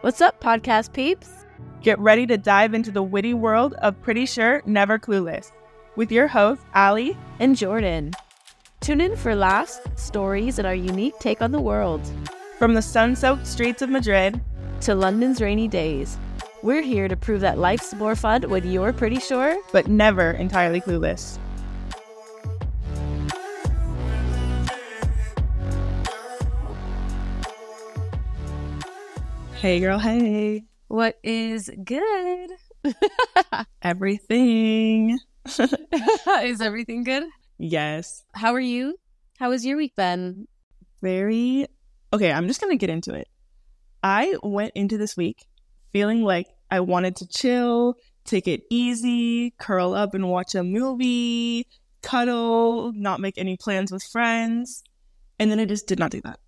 What's up, podcast peeps? Get ready to dive into the witty world of Pretty Sure, Never Clueless with your hosts, Allie and Jordan. Tune in for laughs, stories, and our unique take on the world. From the sun soaked streets of Madrid to London's rainy days, we're here to prove that life's more fun when you're pretty sure, but never entirely clueless. Hey, girl, hey. What is good? everything. is everything good? Yes. How are you? How has your week been? Very. Okay, I'm just going to get into it. I went into this week feeling like I wanted to chill, take it easy, curl up and watch a movie, cuddle, not make any plans with friends. And then I just did not do that,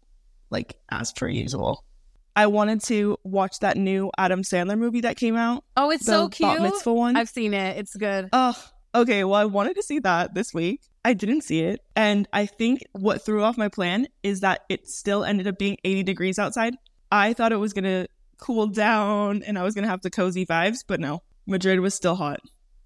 like as per usual. I wanted to watch that new Adam Sandler movie that came out. Oh, it's so cute. Bat mitzvah one. I've seen it. It's good. Oh, okay. Well, I wanted to see that this week. I didn't see it. And I think what threw off my plan is that it still ended up being 80 degrees outside. I thought it was going to cool down and I was going to have the cozy vibes, but no, Madrid was still hot.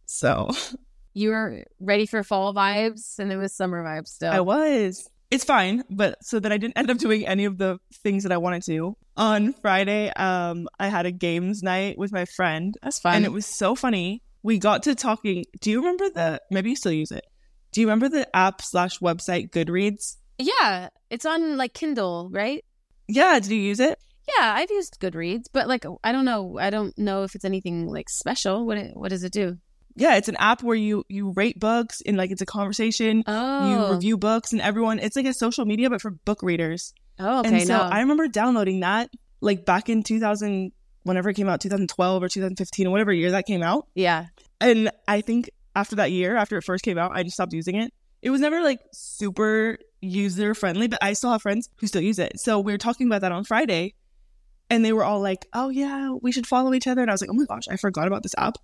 So you were ready for fall vibes and it was summer vibes still. I was it's fine, but so that I didn't end up doing any of the things that I wanted to. On Friday, um, I had a games night with my friend. That's fun. And it was so funny. We got to talking. Do you remember the maybe you still use it? Do you remember the app slash website Goodreads? Yeah. It's on like Kindle, right? Yeah. Did you use it? Yeah, I've used Goodreads, but like I don't know. I don't know if it's anything like special. What what does it do? Yeah, it's an app where you you rate books and like it's a conversation. Oh. You review books and everyone. It's like a social media but for book readers. Oh, okay. And so no. I remember downloading that like back in 2000, whenever it came out, 2012 or 2015, or whatever year that came out. Yeah. And I think after that year, after it first came out, I just stopped using it. It was never like super user friendly, but I still have friends who still use it. So we were talking about that on Friday, and they were all like, "Oh yeah, we should follow each other." And I was like, "Oh my gosh, I forgot about this app."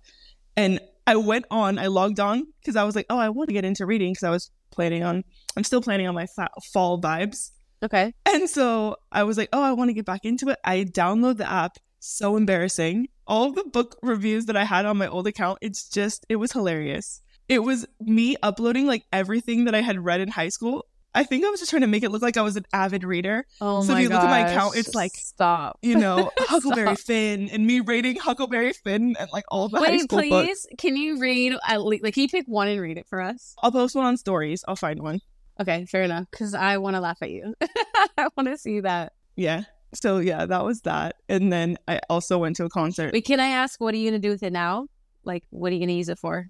And I went on, I logged on because I was like, oh, I want to get into reading because I was planning on, I'm still planning on my fa- fall vibes. Okay. And so I was like, oh, I want to get back into it. I download the app. So embarrassing. All the book reviews that I had on my old account, it's just, it was hilarious. It was me uploading like everything that I had read in high school I think I was just trying to make it look like I was an avid reader. Oh so if you gosh. look at my account, it's like stop. You know, Huckleberry Finn and me rating Huckleberry Finn and like all the Wait, high school please, books. can you read at least like can you pick one and read it for us? I'll post one on stories. I'll find one. Okay, fair enough. Because I want to laugh at you. I want to see that. Yeah. So yeah, that was that. And then I also went to a concert. Wait, can I ask what are you gonna do with it now? Like, what are you gonna use it for?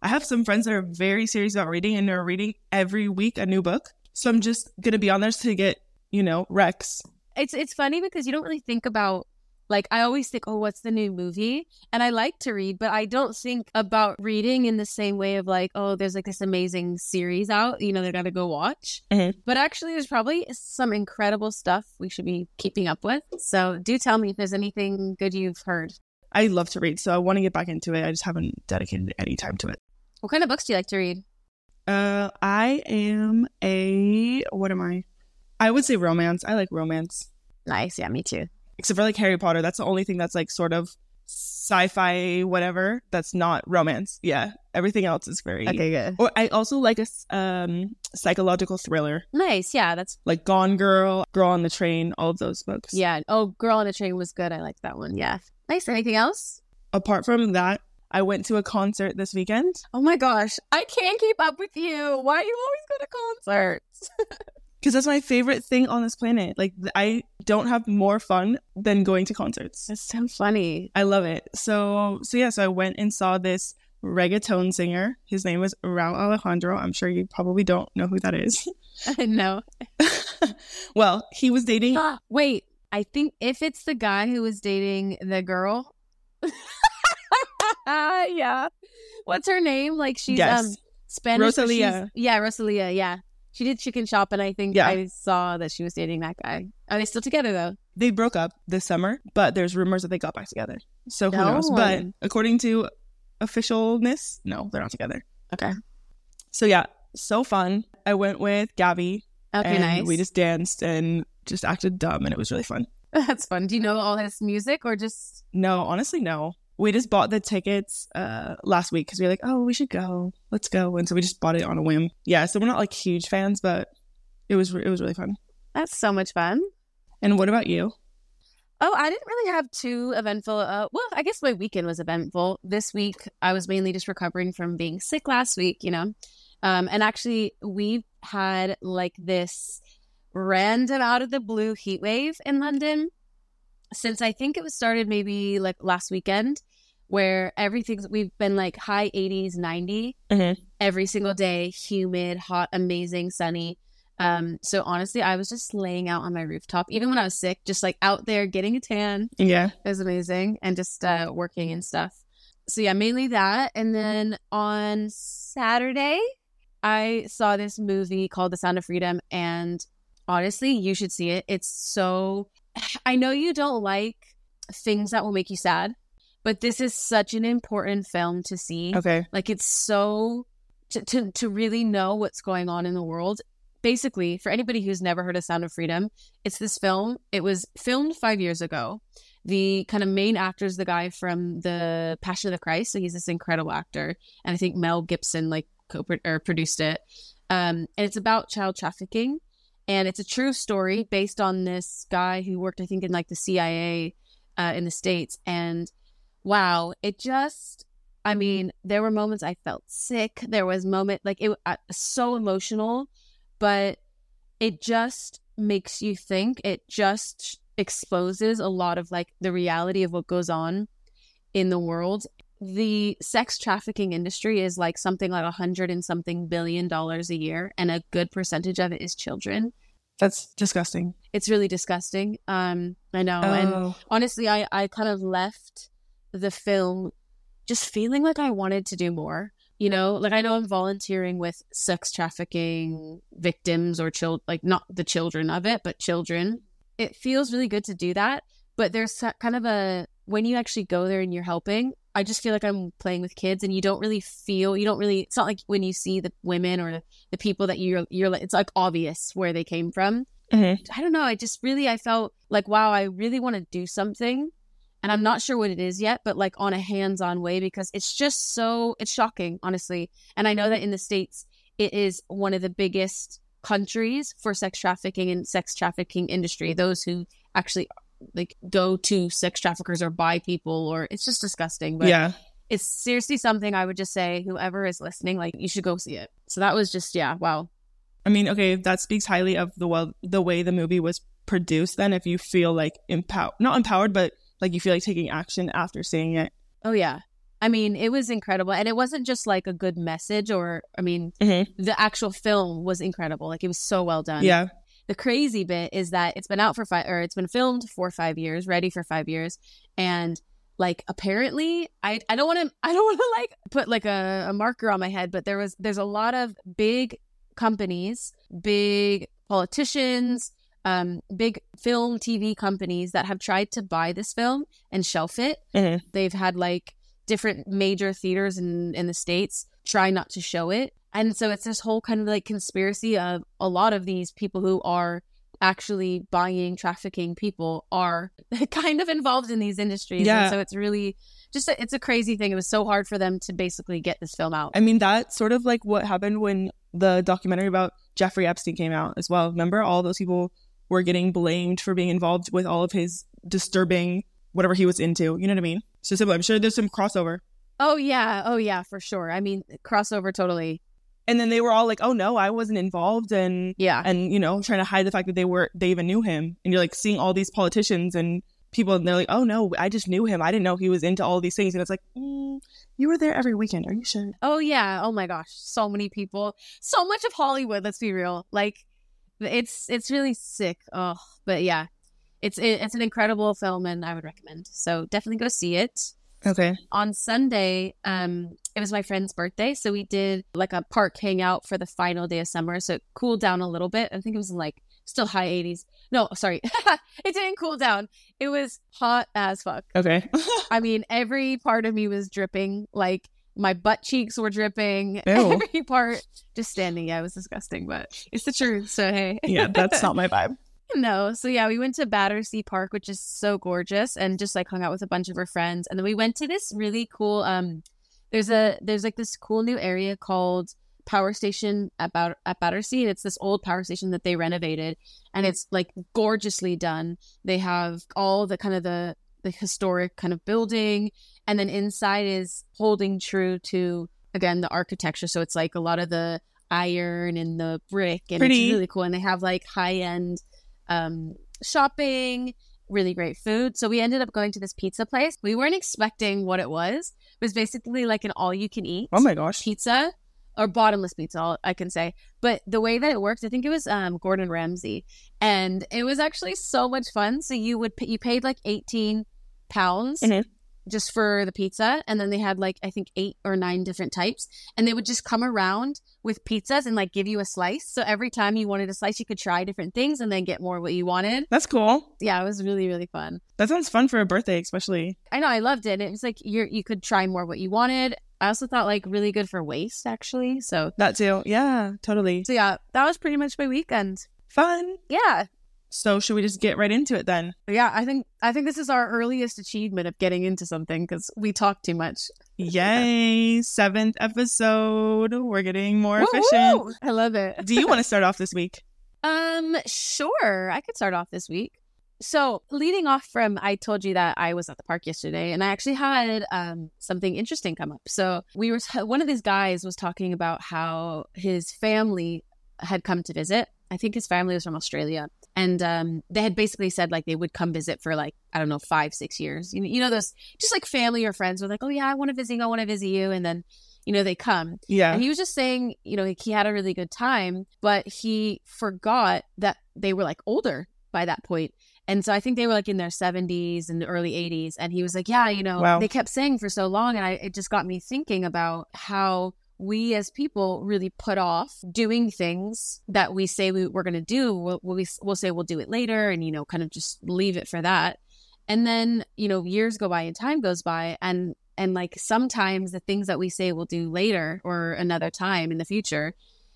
I have some friends that are very serious about reading and they're reading every week a new book. So I'm just gonna be on there to get, you know, Rex. It's it's funny because you don't really think about like I always think, oh, what's the new movie? And I like to read, but I don't think about reading in the same way of like, oh, there's like this amazing series out, you know, they gotta go watch. Mm-hmm. But actually, there's probably some incredible stuff we should be keeping up with. So do tell me if there's anything good you've heard. I love to read, so I want to get back into it. I just haven't dedicated any time to it. What kind of books do you like to read? Uh, I am a what am I? I would say romance. I like romance. Nice, yeah, me too. Except for like Harry Potter, that's the only thing that's like sort of sci-fi, whatever. That's not romance. Yeah, everything else is very okay. Good. Or I also like a um psychological thriller. Nice, yeah, that's like Gone Girl, Girl on the Train, all of those books. Yeah. Oh, Girl on the Train was good. I liked that one. Yeah. Nice. Anything else? Apart from that, I went to a concert this weekend. Oh my gosh, I can't keep up with you. Why do you always go to concerts? Because that's my favorite thing on this planet. Like, I don't have more fun than going to concerts. That's so funny. I love it. So, so yeah, so I went and saw this reggaeton singer. His name was Rauw Alejandro. I'm sure you probably don't know who that is. no. well, he was dating. Ah, wait, I think if it's the guy who was dating the girl. Yeah. What's her name? Like she's yes. um Spanish. Rosalia. Yeah, Rosalia. Yeah. She did chicken shop, and I think Yeah. I saw that she was dating that guy. Are they still together though? They broke up this summer, but there's rumors that they got back together. So who No. knows? But according to officialness, no, they're not together. Okay. So yeah, so fun. I went with Gabby Okay, and nice. we just danced and just acted dumb, and it was really fun. That's fun. Do you know all his music or just No, honestly, no. We just bought the tickets uh last week because we were like, oh, we should go. Let's go. And so we just bought it on a whim. Yeah, so we're not like huge fans, but it was it was really fun. that's so much fun? And what about you? Oh, I didn't really have too eventful. Uh, well, I guess my weekend was eventful. This week, I was mainly just recovering from being sick last week, you know. Um, and actually, we had like this random out of the blue heat wave in London since I think it was started maybe like last weekend, where everything's we've been like high 80s, 90 Mhm. every single day, humid, hot, amazing, sunny. Um, so honestly, I was just laying out on my rooftop, even when I was sick, just like out there getting a tan. Yeah. It was amazing, and just uh, working and stuff. So yeah, mainly that. And then on Saturday, I saw this movie called The Sound of Freedom, and honestly, you should see it. It's so. I know you don't like things that will make you sad, but this is such an important film to see. Okay. Like it's so to, to to really know what's going on in the world. Basically, for anybody who's never heard of Sound of Freedom, it's this film. It was filmed five years ago. The kind of main actor is the guy from the Passion of the Christ, so he's this incredible actor, and I think Mel Gibson like co or produced it. Um, and it's about child trafficking, and it's a true story based on this guy who worked, I think, in like the CIA uh, in the states. And wow, it just I mean, there were moments I felt sick. There was moment like it uh, so emotional, but it just makes you think. It just exposes a lot of like the reality of what goes on in the world. The sex trafficking industry is like something like a hundred and something billion dollars a year, and a good percentage of it is children. That's disgusting. It's really disgusting. Um, I know, and Oh. honestly i i kind of left the film just feeling like i wanted to do more you know like i know i'm volunteering with sex trafficking victims or child like not the children of it but children it feels really good to do that but there's kind of a when you actually go there and you're helping i just feel like i'm playing with kids and you don't really feel you don't really it's not like when you see the women or the people that you're you're like it's like obvious where they came from Mhm. I don't know. I just really I felt like wow, I really want to do something, and I'm not sure what it is yet, but like on a hands-on way because it's just so it's shocking, honestly. And I know that in the states, it is one of the biggest countries for sex trafficking and sex trafficking industry. Those who actually like go to sex traffickers or buy people, or it's just disgusting. But yeah. it's seriously something I would just say whoever is listening, like you should go see it. So that was just yeah, wow. I mean, okay, that speaks highly of the well the way the movie was produced then if you feel like empowered not empowered, but like you feel like taking action after seeing it. Oh yeah. I mean, it was incredible. And it wasn't just like a good message or I mean, Mhm. the actual film was incredible. Like it was so well done. Yeah. The crazy bit is that it's been out for five or it's been filmed for 5 years, ready for 5 years and like apparently I I don't want to I don't want to like put like a, a marker on my head, but there was there's a lot of big companies, big politicians, um, big film TV companies that have tried to buy this film and shelf it. Mhm. They've had like different major theaters in in the states try not to show it, and so it's this whole kind of like conspiracy of a lot of these people who are actually buying trafficking people are kind of involved in these industries Yeah. and so it's really just a, it's a crazy thing it was so hard for them to basically get this film out I mean, that's sort of like what happened when the documentary about Jeffrey Epstein came out as well. Remember, all those people were getting blamed for being involved with all of his disturbing whatever he was into. You know what I mean? So simple. I'm sure there's some crossover. oh yeah oh yeah for sure i mean crossover totally And then they were all like, "Oh no, I wasn't involved," and yeah and you know, trying to hide the fact that they were they even knew him. And you're like seeing all these politicians and people, and they're like, "Oh no, I just knew him. I didn't know he was into all these things." And it's like, mm, you were there every weekend. Are you sure? Oh yeah. Oh my gosh. So many people. So much of Hollywood, let's be real. Like it's it's really sick. Oh, but yeah. It's it, it's an incredible film and I would recommend. So definitely go see it. Okay. On Sunday, um it was my friend's birthday, so we did like a park hangout for the final day of summer. So it cooled down a little bit. I think it was in like still high 80s. No, sorry. it didn't cool down. It was hot as fuck. Okay. I mean, every part of me was dripping. Like my butt cheeks were dripping. Ew. Every part just standing. Yeah, it was disgusting, but it's the truth. So hey. Yeah, that's not my vibe. No. So yeah, we went to Battersea Park, which is so gorgeous, and just like hung out with a bunch of our friends. And then we went to this really cool um there's a there's like this cool new area called Power Station at, Bat- at Battersea. And it's this old power station that they renovated and it's like gorgeously done. They have all the kind of the the historic kind of building and then inside is holding true to again the architecture. So it's like a lot of the iron and the brick and Pretty. it's really cool. And they have like high end um shopping, really great food. So we ended up going to this pizza place. We weren't expecting what it was. It was basically like an all you can eat Oh my gosh. pizza or bottomless pizza, I can say. But the way that it worked, I think it was um, Gordon Ramsay, and it was actually so much fun. So you would pay, you paid like eighteen pounds Mhm. Just for the pizza, and then they had like I think eight or nine different types, and they would just come around with pizzas and like give you a slice. So every time you wanted a slice, you could try different things and then get more what you wanted. That's cool. Yeah, it was really really fun. That sounds fun for a birthday, especially. I know I loved it. It was like you you could try more what you wanted. I also thought like really good for waste actually. So That too. Yeah, totally. So yeah, that was pretty much my weekend. Fun. Yeah. So should we just get right into it then? Yeah, I think I think this is our earliest achievement of getting into something because we talk too much. Yay! Seventh episode. We're getting more efficient. Woo-hoo! I love it. Do you want to start off this week? Um, sure. I could start off this week. So, leading off from I told you that I was at the park yesterday and I actually had um something interesting come up. So, we were one of these guys was talking about how his family had come to visit. I think his family was from Australia. And um, they had basically said like they would come visit for like, I don't know, five, six years. You know, you know, those just like family or friends were like, oh, yeah, I want to visit you. I want to visit you. And then, you know, they come. Yeah. And he was just saying, you know, he had a really good time, but he forgot that they were like older by that. And so I think they were like in their 70s and early 80s. And he was like, yeah, you know, Wow. they kept saying for so long. And I, it just got me thinking about how we as people really put off doing things that we say we, we're going to do. We'll, we'll, we'll say we'll do it later and, you know, kind of just leave it for that. And then, you know, years go by and time goes by and and like sometimes the things that we say we'll do later or another time in the future,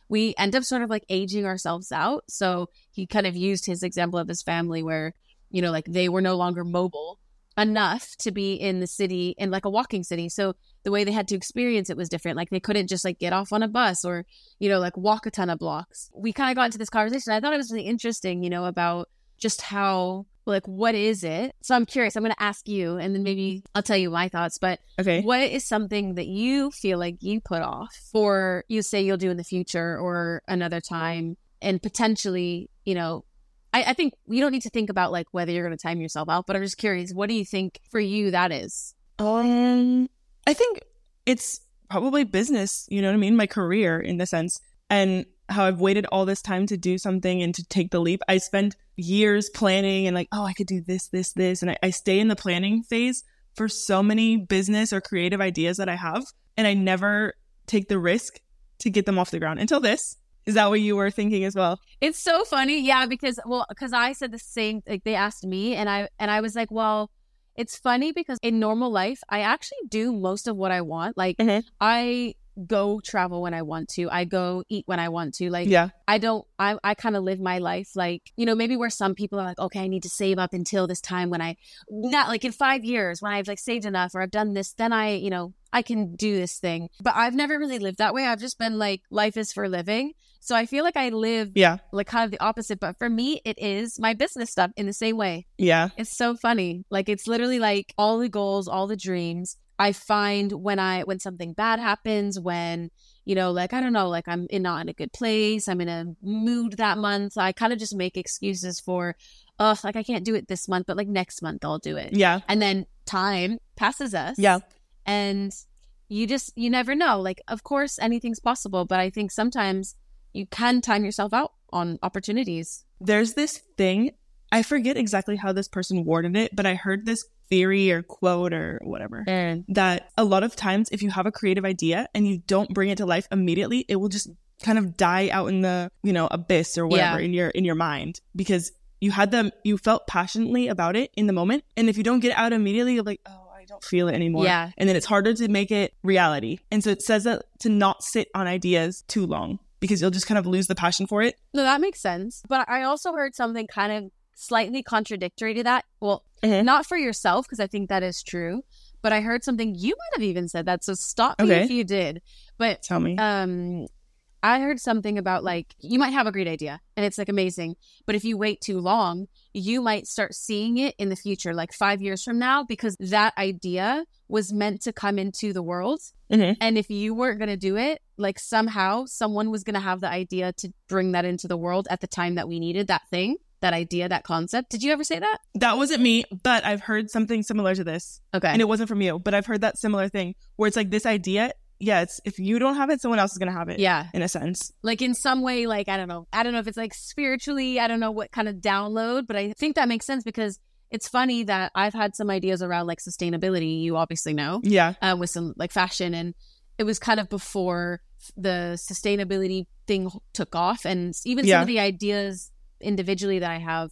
we end up sort of like aging ourselves out. So he kind of used his example of his family where, you know, like they were no longer mobile enough to be in the city in like a walking city. So the way they had to experience it was different. Like they couldn't just like get off on a bus or, you know, like walk a ton of blocks. We kind of got into this conversation. I thought it was really interesting, you know, about just how like what is it? So I'm curious. I'm going to ask you and then maybe mm-hmm. I'll tell you my thoughts, but okay. what is something that you feel like you put off for you say you'll do in the future or another mm-hmm. time and potentially, you know, I, I think you don't need to think about like whether you're going to time yourself out, but I'm just curious, what do you think for you that is? Um, I think it's probably business, you know what I mean? My career in the sense, and how I've waited all this time to do something and to take the leap. I spend years planning and like, oh, I could do this, this, this. And I, I stay in the planning phase for so many business or creative ideas that I have. And I never take the risk to get them off the ground until this. Is that what you were thinking as well? It's so funny, yeah, because well, because I said the same. Like they asked me, and I and I was like, well, it's funny because in normal life, I actually do most of what I want. Like Mhm. I go travel when I want to. I go eat when I want to. Like Yeah. I don't I I kind of live my life like, you know, maybe where some people are like, okay, I need to save up until this time when I not like in 5 years when I've like saved enough or I've done this, then I, you know, I can do this thing. But I've never really lived that way. I've just been like life is for living. So I feel like I live Yeah. like kind of the opposite, but for me it is my business stuff in the same way. Yeah. It's so funny. Like it's literally like all the goals, all the dreams. I find when I when something bad happens, when you know, like I don't know, like I'm in not in a good place, I'm in a mood that month. I kind of just make excuses for, oh, like I can't do it this month, but like next month I'll do it. Yeah. And then time passes us. Yeah. And you just you never know. Like of course anything's possible, but I think sometimes you can time yourself out on opportunities. there's this thing i forget exactly how this person worded it but i heard this theory or quote or whatever that a lot of times if you have a creative idea and you don't bring it to life immediately it will just kind of die out in the you know abyss or whatever Yeah. in your in your mind because you had them you felt passionately about it in the moment and if you don't get it out immediately you're like oh i don't feel it anymore. Yeah. And then it's harder to make it reality. And so it says that to not sit on ideas too long because you'll just kind of lose the passion for it. No, that makes sense. But I also heard something kind of slightly contradictory to that. Well, Mhm. not for yourself, because I think that is true. But I heard something you might have even said that. So stop me Okay. if you did. But Tell me. um I heard something about like you might have a great idea and it's like amazing, but if you wait too long, you might start seeing it in the future, like five years from now, because that idea was meant to come into the world. Mhm. And if you weren't going to do it, like somehow someone was going to have the idea to bring that into the world at the time that we needed that thing, that idea, that concept. Did you ever say that? that wasn't me, but I've heard something similar to this. Okay. And it wasn't from you, but I've heard that similar thing where it's like this idea, yeah, it's if you don't have it, someone else is to have it. yeah. In a sense. like in some way like i don't know i don't know if it's like spiritually i don't know what kind of download but i think that makes sense because it's funny that i've had some ideas around like sustainability you obviously know Yeah. uh, with some like fashion and it was kind of before the sustainability thing took off and even some of the ideas individually that i have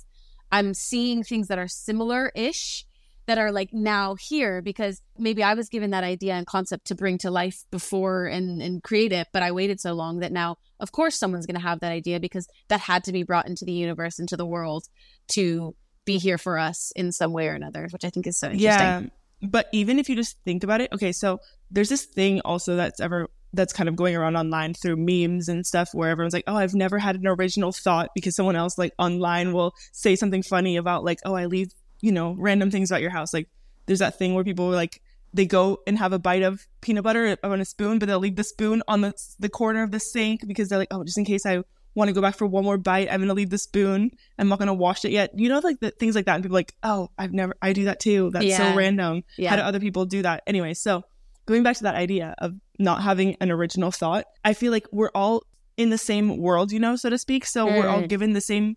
i'm seeing things that are similar-ish that are like now here because maybe I was given that idea and concept to bring to life before and and create it, but I waited so long that now, of course, someone's going to have that idea because that had to be brought into the universe, into the world, to be here for us in some way or another, which I think is so interesting. Yeah. But even if you just think about it, okay, so there's this thing also that's ever that's kind of going around online through memes and stuff where everyone's like, "Oh, I've never had an original thought because someone else like online will say something funny about like, "Oh, I leave, you know, random things about your house." Like there's that thing where people like they go and have a bite of peanut butter on a spoon, but they'll leave the spoon on the the corner of the sink because they're like, "Oh, just in case I want to go back for one more bite, I'm gonna leave the spoon. I'm not gonna wash it yet." You know, like the things like that, and people are like, "Oh, I've never, I do that too. That's Yeah. so random." Yeah. How do other people do that? Anyway, so going back to that idea of not having an original thought, I feel like we're all in the same world, you know, so to speak. So we're all Mm. given the same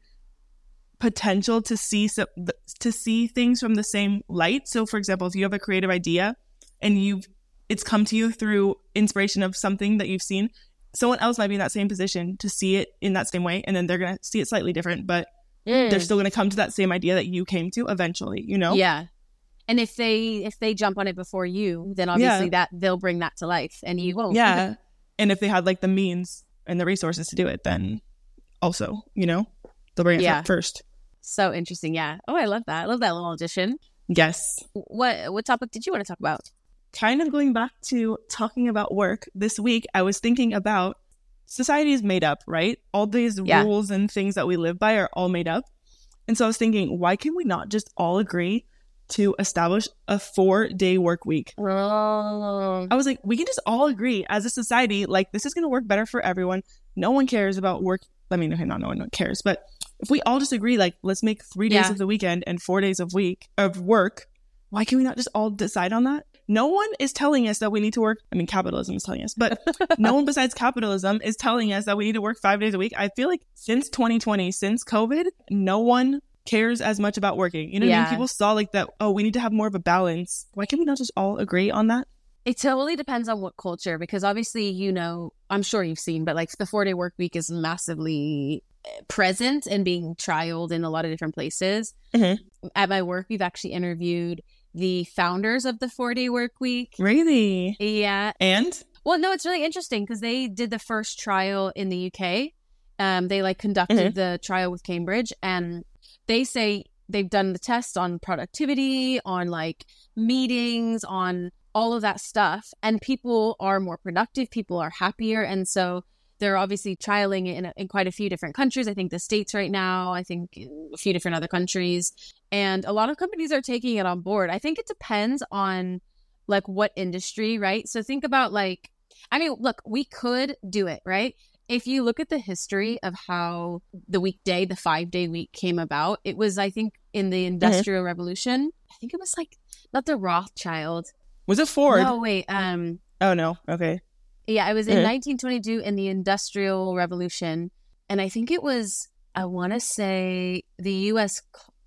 potential to see so, to see things from the same light. So for example, if you have a creative idea and you've it's come to you through inspiration of something that you've seen, someone else might be in that same position to see it in that same way and then they're going to see it slightly different, but Mm. they're still going to come to that same idea that you came to eventually, you know? Yeah. And if they if they jump on it before you, then obviously that they'll bring that to life and you won't. Yeah. and if they had like the means and the resources to do it, then also, you know, they'll bring it Yeah. first. so interesting. Yeah. Oh, I love that. I love that little addition. Yes. What what topic did you want to talk about? Kind of going back to talking about work this week, I was thinking about society is made up, right? All these Yeah. rules and things that we live by are all made up. And so I was thinking, why can we not just all agree to establish a four day work week? Oh. I was like, we can just all agree as a society, like this is going to work better for everyone. No one cares about work. I mean, okay, not no one cares, but if we all just agree, like let's make three days Yeah. of the weekend and four days of week of work, why can we not just all decide on that? No one is telling us that we need to work. I mean, capitalism is telling us, but no one besides capitalism is telling us that we need to work five days a week. I feel like since 2020, since COVID, no one cares as much about working. You know what I mean? People saw like that, oh, we need to have more of a balance. Why can't we not just all agree on that? It totally depends on what culture, because obviously, you know, I'm sure you've seen, but like the four day work week is massively eh, present and being trialed in a lot of different places. Mhm. At my work, we've actually interviewed the founders of the four day work week. Really? Yeah. And Well, no, it's really interesting because they did the first trial in the UK. Um, they like conducted the trial with Cambridge, and they say they've done the tests on productivity, on like meetings, on all of that stuff, and people are more productive, people are happier, and so they're obviously trialing it in, in quite a few different countries. I think the states right now, I think a few different other countries, and a lot of companies are taking it on board. I think it depends on like what industry, right? So think about like, I mean, look, we could do it, right? If you look at the history of how the weekday, the five day week came about, it was, I think, in the Industrial Revolution. I think it was like not the Rothschild. was it Ford? No, wait. Um, Oh no. Okay. yeah, it was in Mhm. 1922 in the Industrial Revolution, and I think it was. I want to say the U.S.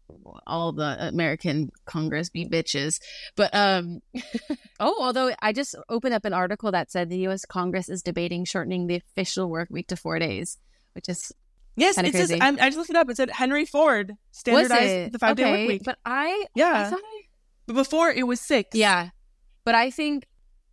co- all the American Congress be bitches, but um, oh, although I just opened up an article that said the U.S. Congress is debating shortening the official work week to four days, which is Yes, Kinda it says. crazy. I'm, I just looked it up. It said Henry Ford was standardized it the five day okay? work week. But I, I yeah, thought I, but before it was six. yeah, But I think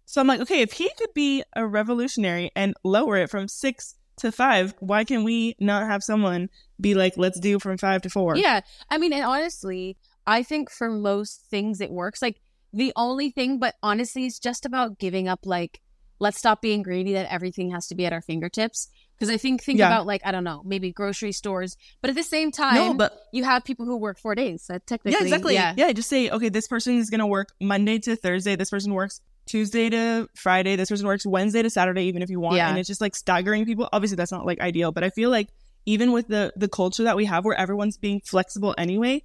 So I'm like, okay, if he could be a revolutionary and lower it from six to five, why can we not have someone be like, let's do from five to four? Yeah. I mean, and honestly, I think for most things it works. Like the only thing, but honestly, it's just about giving up like, let's stop being greedy that everything has to be at our fingertips. Because I think think Yeah. about like, I don't know, maybe grocery stores. But at the same time, No, but you have people who work four days. So technically, yeah, exactly. Yeah. Yeah. just say, okay, this person is gonna work Monday to Thursday. This person works Tuesday to Friday. This person works Wednesday to Saturday, even if you want. Yeah. And it's just like staggering people. Obviously, that's not like ideal, but I feel like even with the the culture that we have, where everyone's being flexible anyway,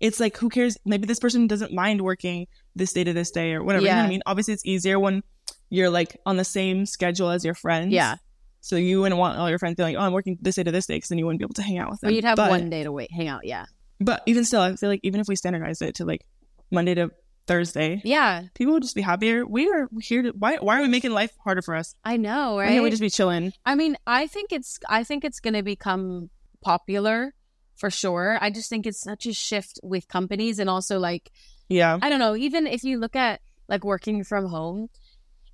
it's like who cares? Maybe this person doesn't mind working this day to this day or whatever. You know what I mean? Obviously, it's easier when you're like on the same schedule as your friends. Yeah. So you wouldn't want all your friends to be like, oh, I'm working this day to this day, because then you wouldn't be able to hang out with them. Or you'd have But- one day to wait, hang out. Yeah. but even still, I feel like even if we standardize it to like Monday to Thursday, Yeah. people would just be happier. We are here to why why are we making life harder for us? I know, Why right? can't we just be chilling? I mean, I think it's I think it's going to become popular for sure. I just think it's such a shift with companies and also like Yeah. I don't know, even if you look at like working from home,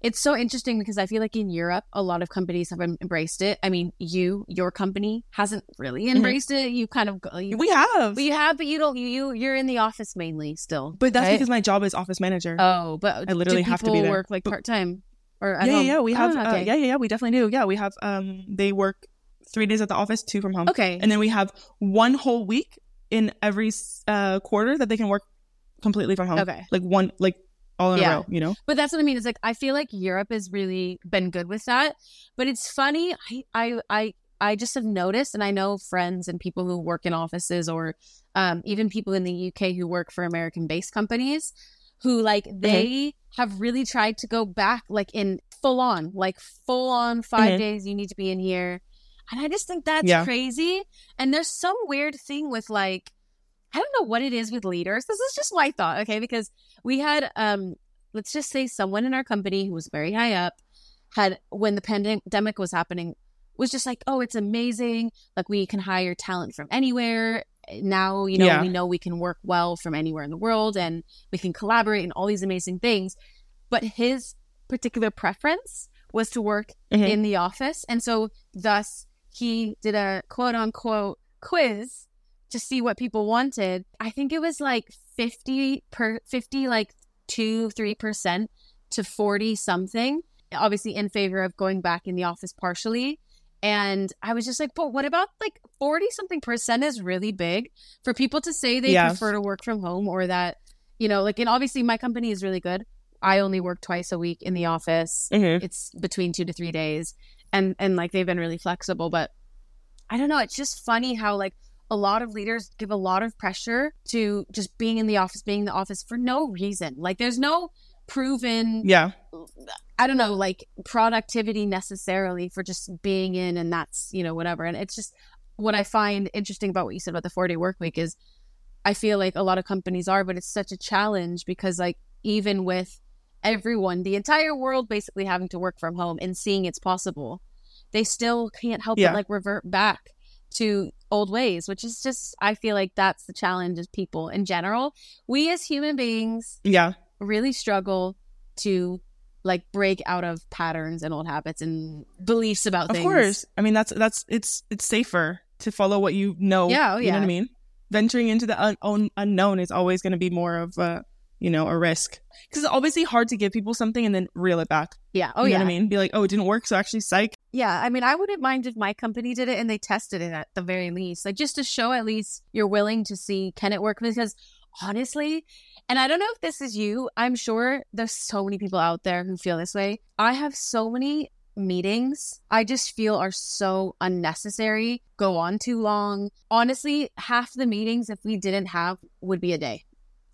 it's so interesting because I feel like in Europe a lot of companies have embraced it. I mean, you your company hasn't really embraced it. You kind of you, We have. but you have, but you don't. You you you're in the office mainly still. but that's right? because my job is office manager. oh, but I literally have to be there. work like part time or yeah, at yeah, home? yeah. We have Ah, uh, yeah, yeah, yeah, we definitely do. Yeah, we have um they work 3 days at the office, 2 from home. Okay. And then we have one whole week in every uh quarter that they can work completely from home. Okay. Like one like all in Yeah. a row, you know? But that's what I mean. It's like I feel like Europe has really been good with that. But it's funny. I I I, I just have noticed, and I know friends and people who work in offices, or um, even people in the UK who work for American-based companies, who like Mm-hmm. they have really tried to go back, like in full on, like full on 5 Mhm. days. You need to be in here, and I just think that's Yeah. crazy. And there's some weird thing with like. I don't know what it is with leaders. This is just my thought, okay? Because we had um let's just say someone in our company who was very high up had when the pandemic was happening was just like oh it's amazing like we can hire talent from anywhere now you know Yeah. we know we can work well from anywhere in the world and we can collaborate and all these amazing things but his particular preference was to work Mhm. in the office and so thus he did a quote unquote quiz to see what people wanted. I think it was like 50 per 50 like 2 3% to 40 something obviously in favor of going back in the office partially. And i was just like but what about like 40 something percent is really big for people to say they Yeah. prefer to work from home or that you know like and obviously my company is really good. I only work twice a week in the office. Mhm. it's between two to three days. And and like they've been really flexible but i don't know. It's just funny how like a lot of leaders give a lot of pressure to just being in the office being in the office for no reason like there's no proven Yeah. i don't know like productivity necessarily for just being in and that's you know whatever and it's just what i find interesting about what you said about the four day work week is i feel like a lot of companies are but it's such a challenge because like even with everyone the entire world basically having to work from home and seeing it's possible they still can't help Yeah. but like revert back to old ways which is just i feel like that's the challenge as people in general we as human beings Yeah. really struggle to like break out of patterns and old habits and beliefs about Of things. Of course. I mean that's that's it's it's safer to follow what you know. Yeah, oh, You know what yeah. I mean? Venturing into the un- un- unknown is always going to be more of a you know a risk because it's obviously hard to give people something and then reel it back. Yeah. Oh you yeah. know what I mean? Be like, oh, it didn't work, so actually, psych. Yeah. I mean, I wouldn't mind if my company did it and they tested it at the very least, like just to show at least you're willing to see can it work because honestly, and I don't know if this is you, I'm sure there's so many people out there who feel this way. I have so many meetings I just feel are so unnecessary, go on too long. Honestly, half the meetings if we didn't have would be a day.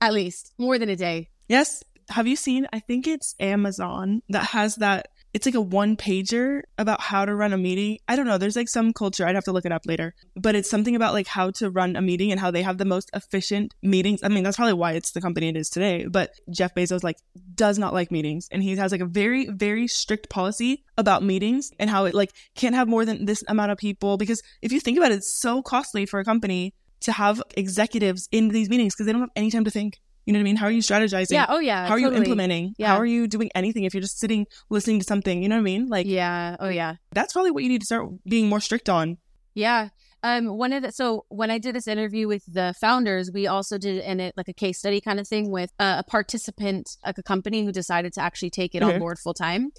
At least more than a day. Yes. Have you seen? I think it's Amazon that has that. It's like a one pager about how to run a meeting. I don't know. There's like some culture. I'd have to look it up later. But it's something about like how to run a meeting and how they have the most efficient meetings. I mean, that's probably why it's the company it is today. But Jeff Bezos like does not like meetings and he has like a very, very strict policy about meetings and how it like can't have more than this amount of people. Because if you think about it, it's so costly for a company to have executives in these meetings because they don't have any time to think. You know what I mean? How are you strategizing? Yeah. Oh yeah. How are you implementing? Yeah. How are you doing anything if you're just sitting listening to something? You know what I mean? Like Yeah. Oh yeah. that's probably what you need to start being more strict on. Yeah. Um, one of the so when I did this interview with the founders, we also did in it like a case study kind of thing with uh, a participant, like a company who decided to actually take it Okay. on board full time.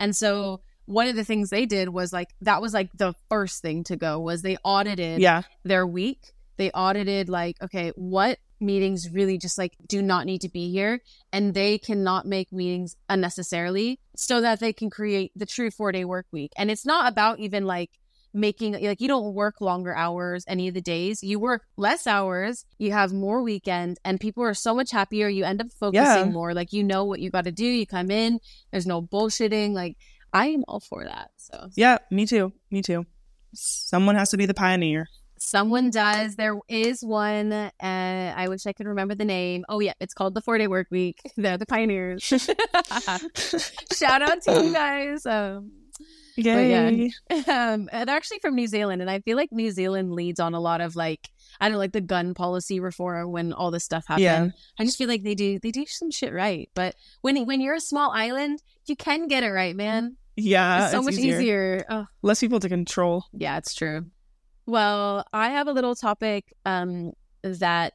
And so one of the things they did was like that was like the first thing to go was they audited Yeah. their week. They audited like, okay, what meetings really just like do not need to be here and they cannot make meetings unnecessarily so that they can create the true four day work week. And it's not about even like making like you don't work longer hours any of the days. You work less hours, you have more weekend and people are so much happier. You end up focusing Yeah. more. Like you know what you got to do. You come in, there's no bullshitting. Like I am all for that. So Yeah. Me too. Me too. Someone has to be the pioneer. Someone does. There is one. Uh, I wish I could remember the name. Oh yeah, it's called the Four Day Work Week. They're the pioneers. Shout out to you guys. Um, Yay. um, and they're actually from New Zealand, and I feel like New Zealand leads on a lot of like I don't know, like the gun policy reform when all this stuff happened. Yeah. I just feel like they do they do some shit right. But when when you're a small island, you can get it right, man. Yeah. it's so it's much easier. easier. Oh, Less people to control. yeah, it's true. Well, I have a little topic um, that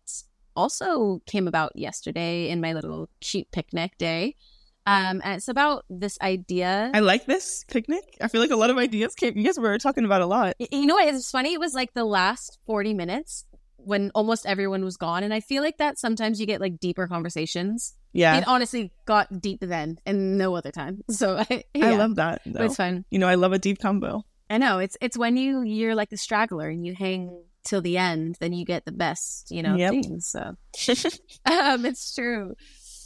also came about yesterday in my little cute picnic day. Um, and it's about this idea. I like this picnic. I feel like a lot of ideas came. You guys were talking about a lot. You know what? It's funny. It was like the last 40 minutes when almost everyone was gone. And I feel like that sometimes you get like deeper conversations. Yeah. It honestly got deep then and no other time. So I, yeah, I love that. Though. it's fun. You know, I love a deep combo. I know it's it's when you you're like the straggler and you hang till the end, then you get the best, you know, Yep. things. So um, it's true.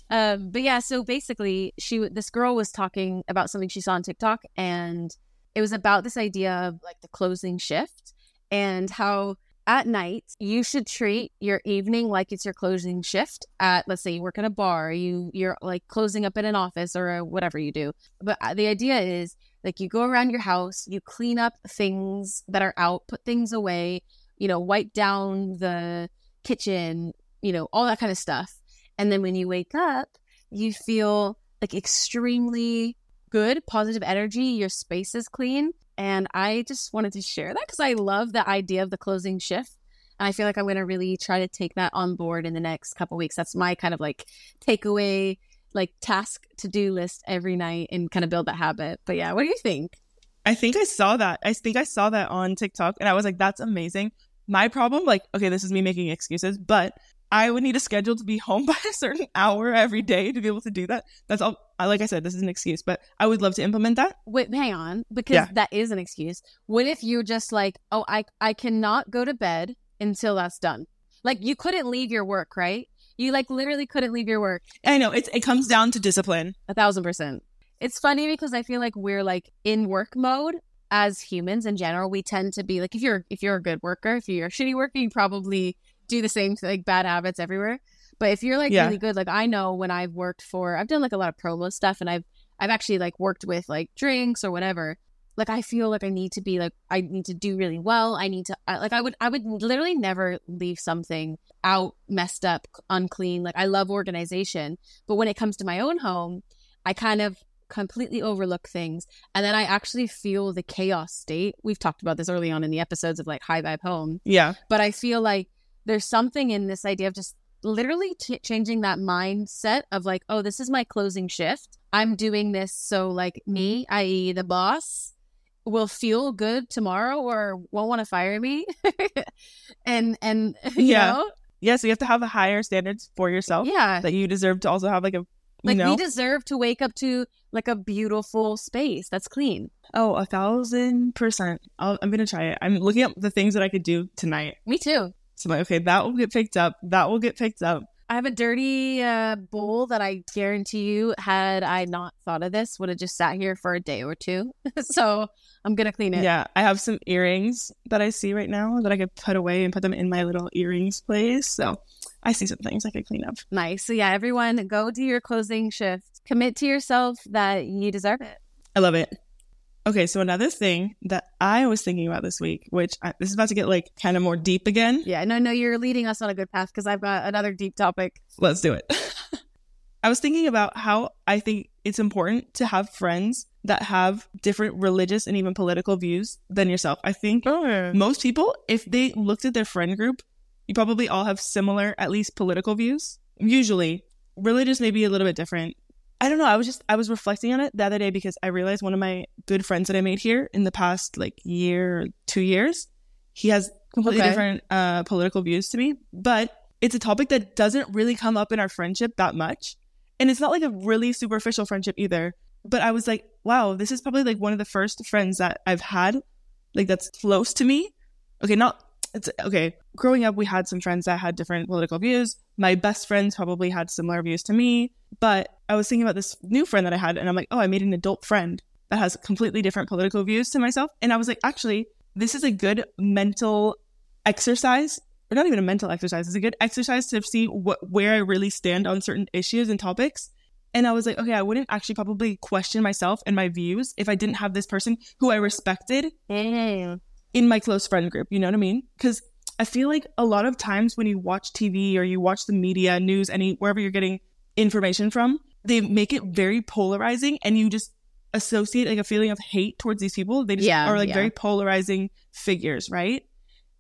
Um, but yeah, so basically, she this girl was talking about something she saw on TikTok, and it was about this idea of like the closing shift and how at night you should treat your evening like it's your closing shift at let's say you work at a bar you you're like closing up in an office or whatever you do. But uh, the idea is like you go around your house you clean up things that are out put things away you know wipe down the kitchen you know all that kind of stuff. And then when you wake up you feel like extremely good positive energy your space is clean and i just wanted to share that because i love the idea of the closing shift and i feel like i'm going to really try to take that on board in the next couple weeks that's my kind of like takeaway like task to do list every night and kind of build that habit but yeah what do you think I think I saw that. I think I saw that on TikTok and I was like, that's amazing. My problem, like, okay, this is me making excuses, but I would need a schedule to be home by a certain hour every day to be able to do that. That's all. I- Like I said, this is an excuse, but I would love to implement that. Wait, hang on, because Yeah. that is an excuse. What if you're just like, oh, I I cannot go to bed until that's done? Like you couldn't leave your work, right? You like literally couldn't leave your work. I know it's it comes down to discipline. A thousand percent. It's funny because I feel like we're like in work mode as humans in general. We tend to be like if you're if you're a good worker, if you're a shitty worker, you probably do the same thing like bad habits everywhere. But if you're like Yeah. really good, like I know when I've worked for I've done like a lot of promo stuff and I've I've actually like worked with like drinks or whatever. Like I feel like I need to be like I need to do really well. I need to I, like I would I would literally never leave something out messed up, unclean. Like I love organization, but when it comes to my own home, I kind of completely overlook things and then I actually feel the chaos state. We've talked about this early on in the episodes of like high vibe home, Yeah. but I feel like there's something in this idea of just literally ch changing that mindset of like, oh, this is my closing shift. I'm doing this so like mm-hmm. me, i.e., the boss, will feel good tomorrow or won't want to fire me. and and you Yeah. know, Yeah. So you have to have a higher standards for yourself yeah, that you deserve to also have like a like know we deserve to wake up to like a beautiful space that's clean. oh a thousand percent. I'll, I'm gonna try it. I'm looking up the things that I could do tonight. Me too. So I'm like, okay, that will get picked up. That will get picked up. I have a dirty uh, bowl that I guarantee you, had I not thought of this, would have just sat here for a day or two. so I'm gonna clean it. Yeah, I have some earrings that I see right now that I could put away and put them in my little earrings place. So I see some things I could clean up. Nice. So yeah, everyone, go do your closing shift. Commit to yourself that you deserve it. I love it. Okay, so another thing that I was thinking about this week, which I, this is about to get like kind of more deep again. Yeah, no, no, you're leading us on a good path because I've got another deep topic. Let's do it. I was thinking about how I think it's important to have friends that have different religious and even political views than yourself. I think Oh. most people, if they looked at their friend group, you probably all have similar, at least political views. Usually, religious may be a little bit different. I don't know. I was just I was reflecting on it the other day because I realized one of my good friends that I made here in the past like year or two years, he has completely Okay. different uh, political views to me, but it's a topic that doesn't really come up in our friendship that much, and it's not like a really superficial friendship either. But I was like, wow, this is probably like one of the first friends that I've had, like that's close to me. Okay, not it's okay. Growing up, we had some friends that had different political views. My best friends probably had similar views to me. But I was thinking about this new friend that I had, and I'm like, oh, I made an adult friend that has completely different political views to myself. And I was like, actually, this is a good mental exercise, or not even a mental exercise. It's a good exercise to see what where I really stand on certain issues and topics. And I was like, okay, I wouldn't actually probably question myself and my views if I didn't have this person who I respected in my close friend group. You know what I mean? Because I feel like a lot of times when you watch TV or you watch the media, news, any wherever you're getting information from, they make it very polarizing, and you just associate like a feeling of hate towards these people. They just Yeah, are like yeah. very polarizing figures, right?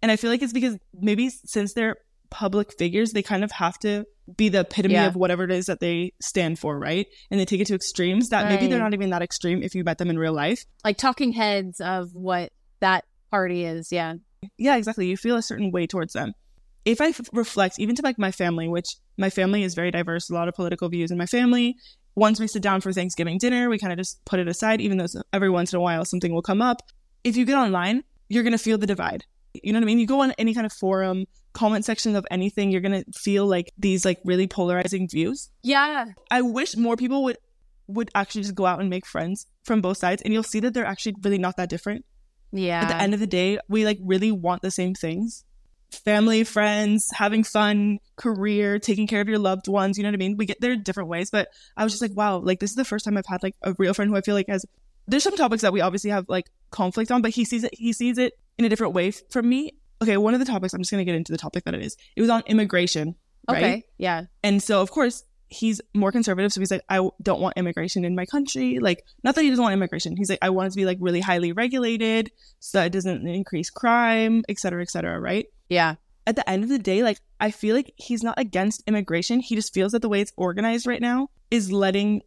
And I feel like it's because maybe since they're public figures, they kind of have to be the epitome Yeah. of whatever it is that they stand for, right? And they take it to extremes that maybe they're not even that extreme if you met them in real life. Like talking heads of what that party is. Yeah. Yeah, exactly. You feel a certain way towards them. If I f- reflect, even to like my family, which my family is very diverse, a lot of political views in my family. Once we sit down for Thanksgiving dinner, we kind of just put it aside, even though every once in a while something will come up. If you get online, you're going to feel the divide. You know what I mean? You go on any kind of forum, comment section of anything, you're going to feel like these like really polarizing views. Yeah. I wish more people would would actually just go out and make friends from both sides and you'll see that they're actually really not that different Yeah. at the end of the day, we like really want the same things family, friends, having fun, career, taking care of your loved ones. You know what I mean? We get there in different ways, but I was just like, wow, like this is the first time I've had like a real friend who I feel like has. There's some topics that we obviously have like conflict on, but he sees it. He sees it in a different way from me. Okay, one of the topics. I'm just gonna get into the topic that it is. It was on immigration, right? okay. Yeah. And so, of course, he's more conservative. So he's like, I don't want immigration in my country. Like, not that he doesn't want immigration. He's like, I want it to be like really highly regulated so that it doesn't increase crime, et cetera, et cetera, right? Yeah. At the end of the day, like, I feel like he's not against immigration. He just feels that the way it's organized right now is letting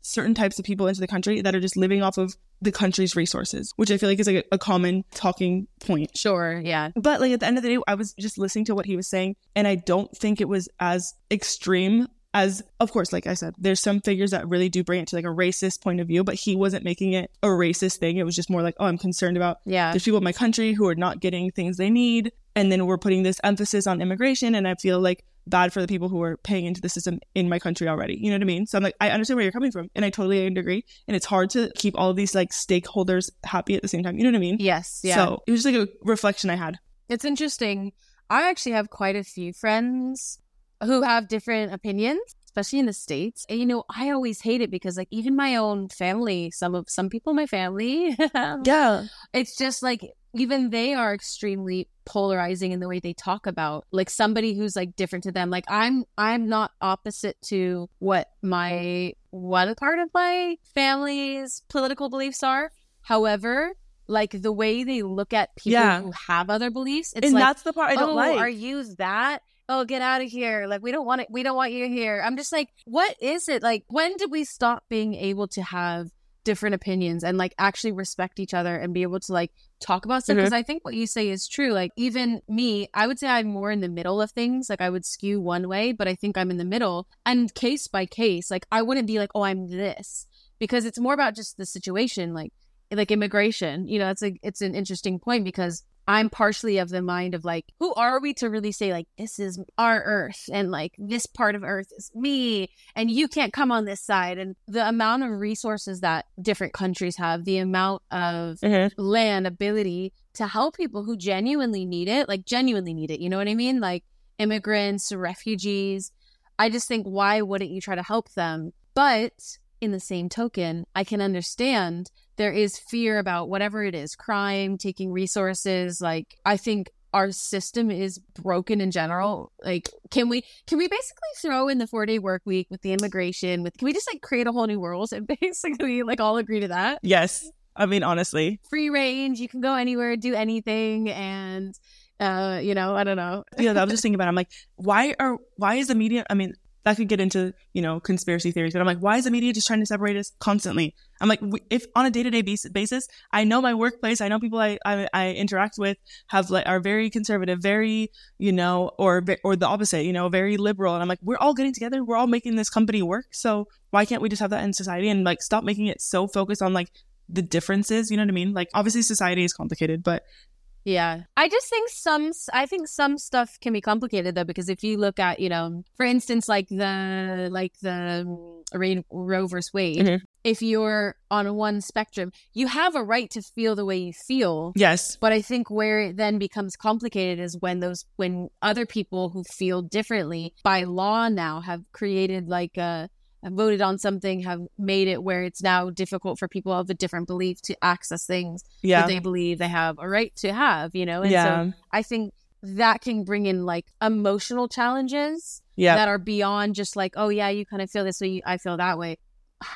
certain types of people into the country that are just living off of the country's resources, which I feel like is like a, a common talking point. Sure. Yeah. But like at the end of the day, I was just listening to what he was saying, and I don't think it was as extreme as, of course, like I said, there's some figures that really do bring it to like a racist point of view, but he wasn't making it a racist thing. It was just more like, oh, I'm concerned about Yeah. there's people in my country who are not getting things they need, and then we're putting this emphasis on immigration, and I feel like bad for the people who are paying into the system in my country already. You know what I mean? So I'm like, I understand where you're coming from, and I totally agree. And it's hard to keep all of these like stakeholders happy at the same time. You know what I mean? Yes. Yeah. So it was just like a reflection I had. It's interesting. I actually have quite a few friends who have different opinions, especially in the states. And you know, I always hate it because like even my own family, some of some people in my family, Yeah. it's just like even they are extremely polarizing in the way they talk about like somebody who's like different to them like i'm i'm not opposite to what my one part of my family's political beliefs are however like the way they look at people Yeah. who have other beliefs it's and like that's the part I don't oh, like. are you that? Oh, get out of here. Like we don't want it. We don't want you here. I'm just like, what is it? Like when did we stop being able to have different opinions and like actually respect each other and be able to like talk about stuff? Mm-hmm. Because I think what you say is true. Like even me, I would say I'm more in the middle of things. Like I would skew one way, but I think I'm in the middle. And case by case, like I wouldn't be like, oh, I'm this because it's more about just the situation. Like like immigration you know it's a it's an interesting point because i'm partially of the mind of like who are we to really say like this is our earth and like this part of earth is me and you can't come on this side. And the amount of resources that different countries have the amount of Mhm. land ability to help people who genuinely need it like genuinely need it you know what i mean? Like immigrants refugees i just think why wouldn't you try to help them? But in the same token, I can understand there is fear about whatever it is crime, taking resources. Like, I think our system is broken in general. Like, can we can we basically throw in the four day work week with the immigration? With can we just like create a whole new world and basically like all agree to that? Yes. I mean, honestly, free range. You can go anywhere, do anything, and uh, you know, I don't know. yeah, I was just thinking about. It. I'm like, why are why is the media? I mean, that could get into you know conspiracy theories, but I'm like, why is the media just trying to separate us constantly? I'm like, if on a day to day basis, I know my workplace, I know people I, I, I interact with have like are very conservative, very you know, or or the opposite, you know, very liberal, and I'm like, we're all getting together, we're all making this company work, so why can't we just have that in society and like stop making it so focused on like the differences? You know what I mean? Like, obviously, society is complicated, but yeah. I just think some I think some stuff can be complicated though because if you look at, you know, for instance like the like the Rain, Roe versus Wade, mm-hmm. if you're on one spectrum, you have a right to feel the way you feel. Yes. But I think where it then becomes complicated is when those when other people who feel differently by law now have created like a voted on something have made it where it's now difficult for people of a different belief to access things yeah. that they believe they have a right to have, you know? And yeah. so I think that can bring in like emotional challenges yeah. that are beyond just like, oh yeah, you kind of feel this way, I feel that way.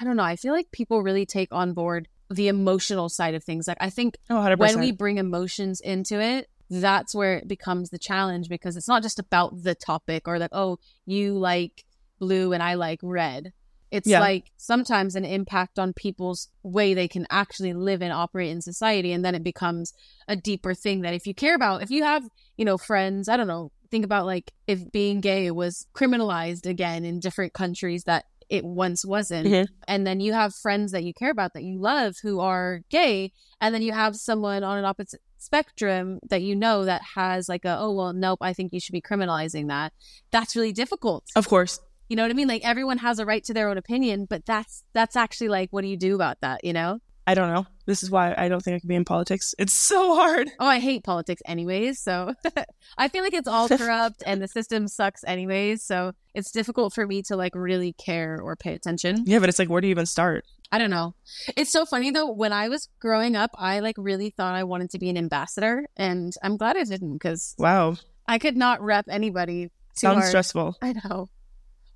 I don't know. I feel like people really take on board the emotional side of things. Like I think oh, when we bring emotions into it, that's where it becomes the challenge because it's not just about the topic or like, oh, you like blue and I like red. It's yeah. like sometimes an impact on people's way they can actually live and operate in society. And then it becomes a deeper thing that if you care about, if you have, you know, friends, I don't know, think about like if being gay was criminalized again in different countries that it once wasn't. Mm-hmm. And then you have friends that you care about that you love who are gay. And then you have someone on an opposite spectrum that you know that has like a, oh, well, nope, I think you should be criminalizing that. That's really difficult. Of course. You know what I mean? Like everyone has a right to their own opinion, but that's that's actually like what do you do about that, you know? I don't know. This is why I don't think I can be in politics. It's so hard. Oh, I hate politics anyways. So I feel like it's all corrupt and the system sucks anyways. So it's difficult for me to like really care or pay attention. Yeah, but it's like, where do you even start? I don't know. It's so funny though. When I was growing up, I like really thought I wanted to be an ambassador, and I'm glad I didn't because wow, I could not rep anybody. Sounds hard. stressful. I know.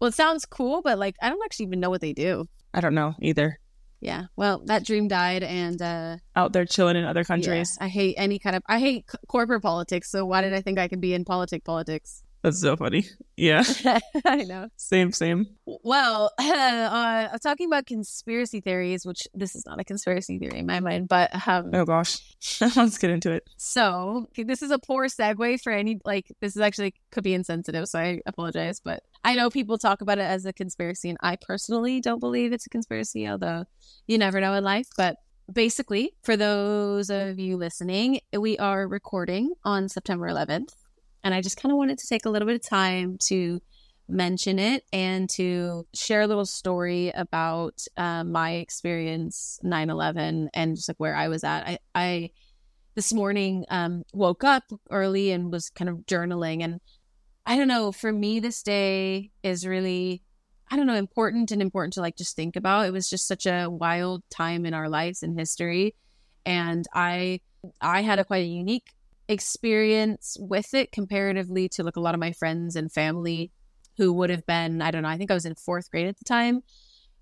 Well, it sounds cool, but like I don't actually even know what they do. I don't know either. Yeah. Well, that dream died, and uh out there chilling in other countries. Yeah, I hate any kind of. I hate c- corporate politics. So why did I think I could be in politic politics? That's so funny. Yeah. I know. Same, same. Well, uh, talking about conspiracy theories, which this is not a conspiracy theory in my mind, but um, oh gosh, let's get into it. So this is a poor segue for any like this is actually could be insensitive, so I apologize. But I know people talk about it as a conspiracy, and I personally don't believe it's a conspiracy, although you never know in life. But basically, for those of you listening, we are recording on September 11th. And I just kind of wanted to take a little bit of time to mention it and to share a little story about uh, my experience 9-11 and just like where i was at. I, I this morning um, woke up early and was kind of journaling and i don't know for me this day is really i don't know important and important to like just think about. It was just such a wild time in our lives and history and i i had a quite a unique experience with it comparatively to like a lot of my friends and family who would have been, I don't know, I think I was in fourth grade at the time,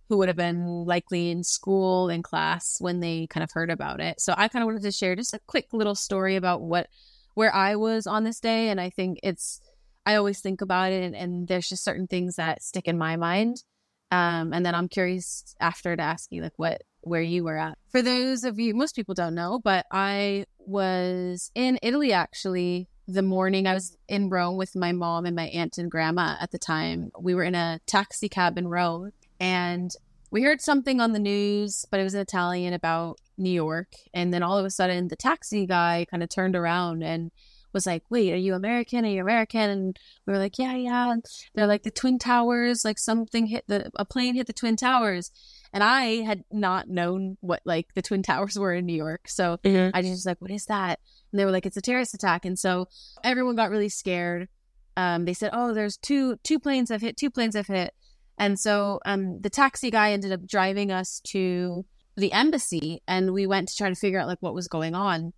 who would have been likely in school in class when they kind of heard about it. So I kind of wanted to share just a quick little story about what where I was on this day. And I think it's I always think about it and, and there's just certain things that stick in my mind. Um, and then I'm curious after to ask you like what where you were at. For those of you, most people don't know, but I was in Italy actually the morning I was in Rome with my mom and my aunt and grandma at the time. We were in a taxi cab in Rome and we heard something on the news, but it was in Italian about New York. And then all of a sudden, the taxi guy kind of turned around and was like, Wait, are you American? Are you American? And we were like, Yeah, yeah. They're like, The Twin Towers, like something hit the, a plane hit the Twin Towers. And I had not known what like the Twin Towers were in New York. So mm-hmm. I just was like, what is that? And they were like, it's a terrorist attack. And so everyone got really scared. Um, they said, oh, there's two two planes have hit, two planes have hit. And so um, the taxi guy ended up driving us to the embassy and we went to try to figure out like what was going on.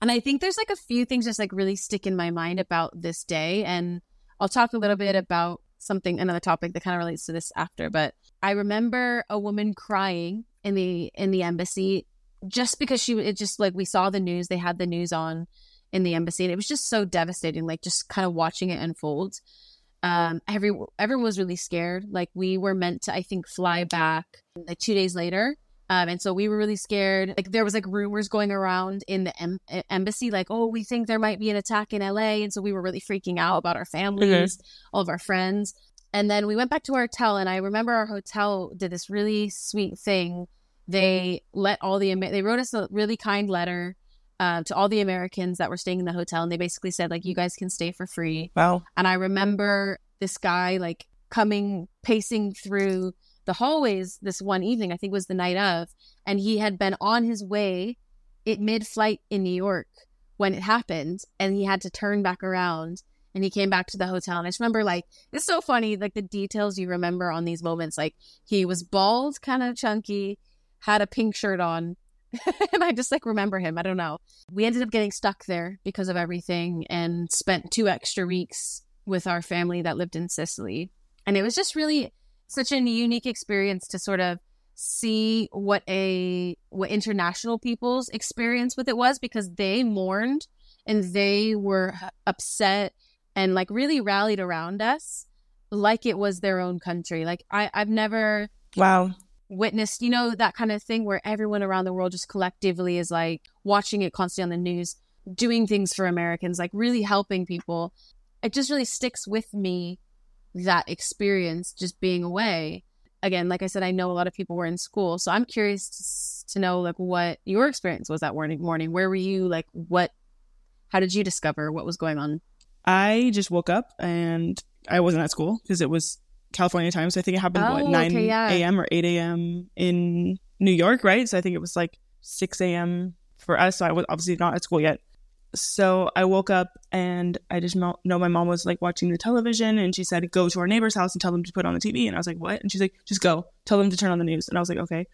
And I think there's like a few things just like really stick in my mind about this day. And I'll talk a little bit about something, another topic that kind of relates to this after. But I remember a woman crying in the in the embassy just because she it just like we saw the news, they had the news on in the embassy, and it was just so devastating, like just kind of watching it unfold. Um, every everyone was really scared. Like we were meant to, I think, fly back like two days later, um, and so we were really scared. Like there was like rumors going around in the em- embassy, like, oh, we think there might be an attack in LA. And so we were really freaking out about our families, all of our friends. And then we went back to our hotel, and I remember our hotel did this really sweet thing. They let all the they wrote us a really kind letter uh, to all the Americans that were staying in the hotel, and they basically said like, you guys can stay for free. Wow. And I remember this guy like coming pacing through the hallways this one evening, I think was the night of, and he had been on his way it mid flight in New York when it happened, and he had to turn back around and he came back to the hotel. And I just remember like it's so funny, like the details you remember on these moments. Like he was bald, kind of chunky, had a pink shirt on. and I just like remember him. I don't know. We ended up getting stuck there because of everything and spent two extra weeks with our family that lived in Sicily. And it was just really such a unique experience to sort of see what a what international people's experience with it was because they mourned and they were upset and like really rallied around us like it was their own country. Like i i've never wow. witnessed you know that kind of thing where everyone around the world just collectively is like watching it constantly on the news doing things for americans like really helping people. It just really sticks with me that experience just being away. Again like i said i know a lot of people were in school so i'm curious to, to know like what your experience was that morning morning. Where were you? Like what how did you discover what was going on? I just woke up and i wasn't at school because it was california time so i think it happened oh, what 9 okay, yeah. a.m or 8 a.m in new york right? So i think it was like 6 a.m for us so i was obviously not at school yet so I woke up and I just know my mom was like watching the television and she said, go to our neighbor's house and tell them to put on the TV. And I was like, what? And she's like, just go, tell them to turn on the news. And I was like, okay.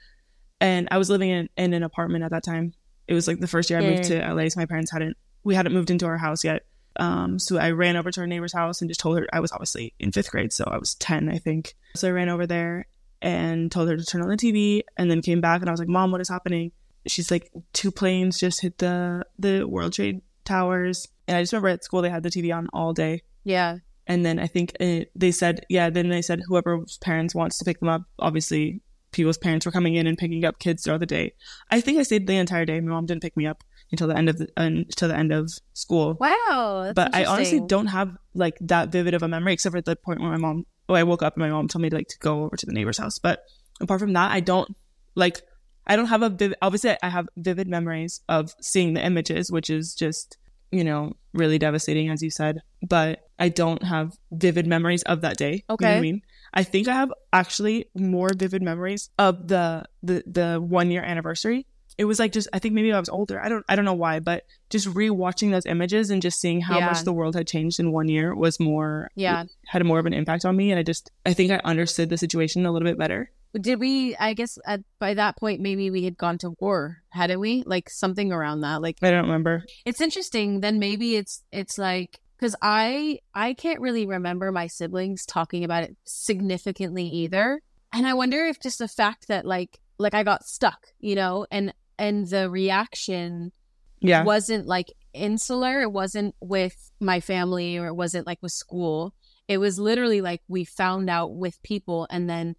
And I was living in, in an apartment at that time. It was like the first year I moved to LA. So my parents hadn't, we hadn't moved into our house yet. Um, so I ran over to our neighbor's house and just told her, I was obviously in fifth grade. So I was 10, I think. So I ran over there and told her to turn on the TV and then came back and I was like, mom, what is happening? She's like, two planes just hit the, the World Trade towers. And I just remember at school they had the TV on all day. Yeah. And then I think it, they said, yeah, then they said whoever's parents wants to pick them up. Obviously, people's parents were coming in and picking up kids throughout the day. I think I stayed the entire day. My mom didn't pick me up until the end of the until the end of school. Wow. but I honestly don't have like that vivid of a memory except for the point where my mom oh I woke up and my mom told me to, like to go over to the neighbor's house. But apart from that, I don't like I don't have a vivid obviously I have vivid memories of seeing the images, which is just you know, really devastating, as you said. But I don't have vivid memories of that day. Okay. You know I mean? I think I have actually more vivid memories of the the the one year anniversary. It was like just I think maybe I was older. I don't I don't know why, but just rewatching those images and just seeing how yeah. much the world had changed in one year was more yeah had more of an impact on me and I just I think I understood the situation a little bit better did we i guess at, by that point maybe we had gone to war hadn't we? Like something around that like i don't remember. It's interesting then maybe it's it's like because i i can't really remember my siblings talking about it significantly either. And i wonder if just the fact that like like i got stuck you know and and the reaction yeah. wasn't like insular it wasn't with my family or it wasn't like with school. It was literally like we found out with people and then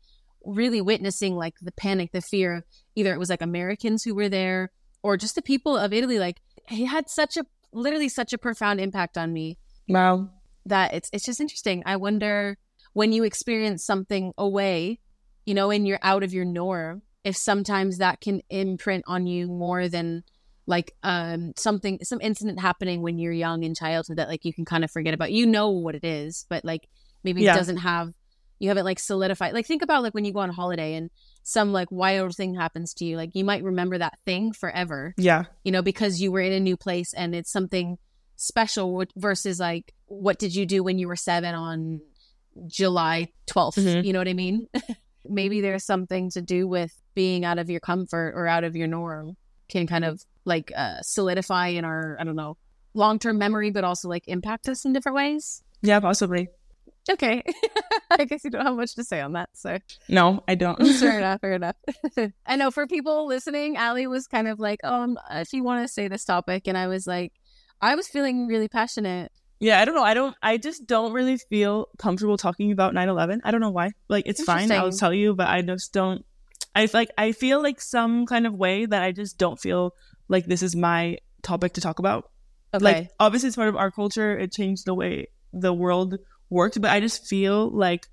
really witnessing like the panic, the fear of either it was like Americans who were there or just the people of Italy. Like he had such a literally such a profound impact on me. Wow. That it's it's just interesting. I wonder when you experience something away, you know, and you're out of your norm, if sometimes that can imprint on you more than like um something some incident happening when you're young in childhood that like you can kind of forget about. You know what it is, but like maybe yeah. it doesn't have you haven't like solidified like think about like when you go on holiday and some like wild thing happens to you like you might remember that thing forever yeah you know because you were in a new place and it's something special versus like what did you do when you were seven on July 12th. Mhm. You know what I mean? Maybe there's something to do with being out of your comfort or out of your norm can kind of like uh, solidify in our, I don't know, long term memory, but also like impact us in different ways. Yeah, possibly. Okay. I guess you don't have much to say on that. So No, I don't. fair enough. Fair enough. I know for people listening, Allie was kind of like, oh, if you want to say this topic. And I was like, I was feeling really passionate. yeah, I don't know. I don't. I just don't really feel comfortable talking about 9/11. I don't know why. Like, it's fine. I'll tell you, but I just don't. I like. I feel like some kind of way that I just don't feel like this is my topic to talk about. Okay. Like, obviously, it's part of our culture. It changed the way the world worked, but I just feel like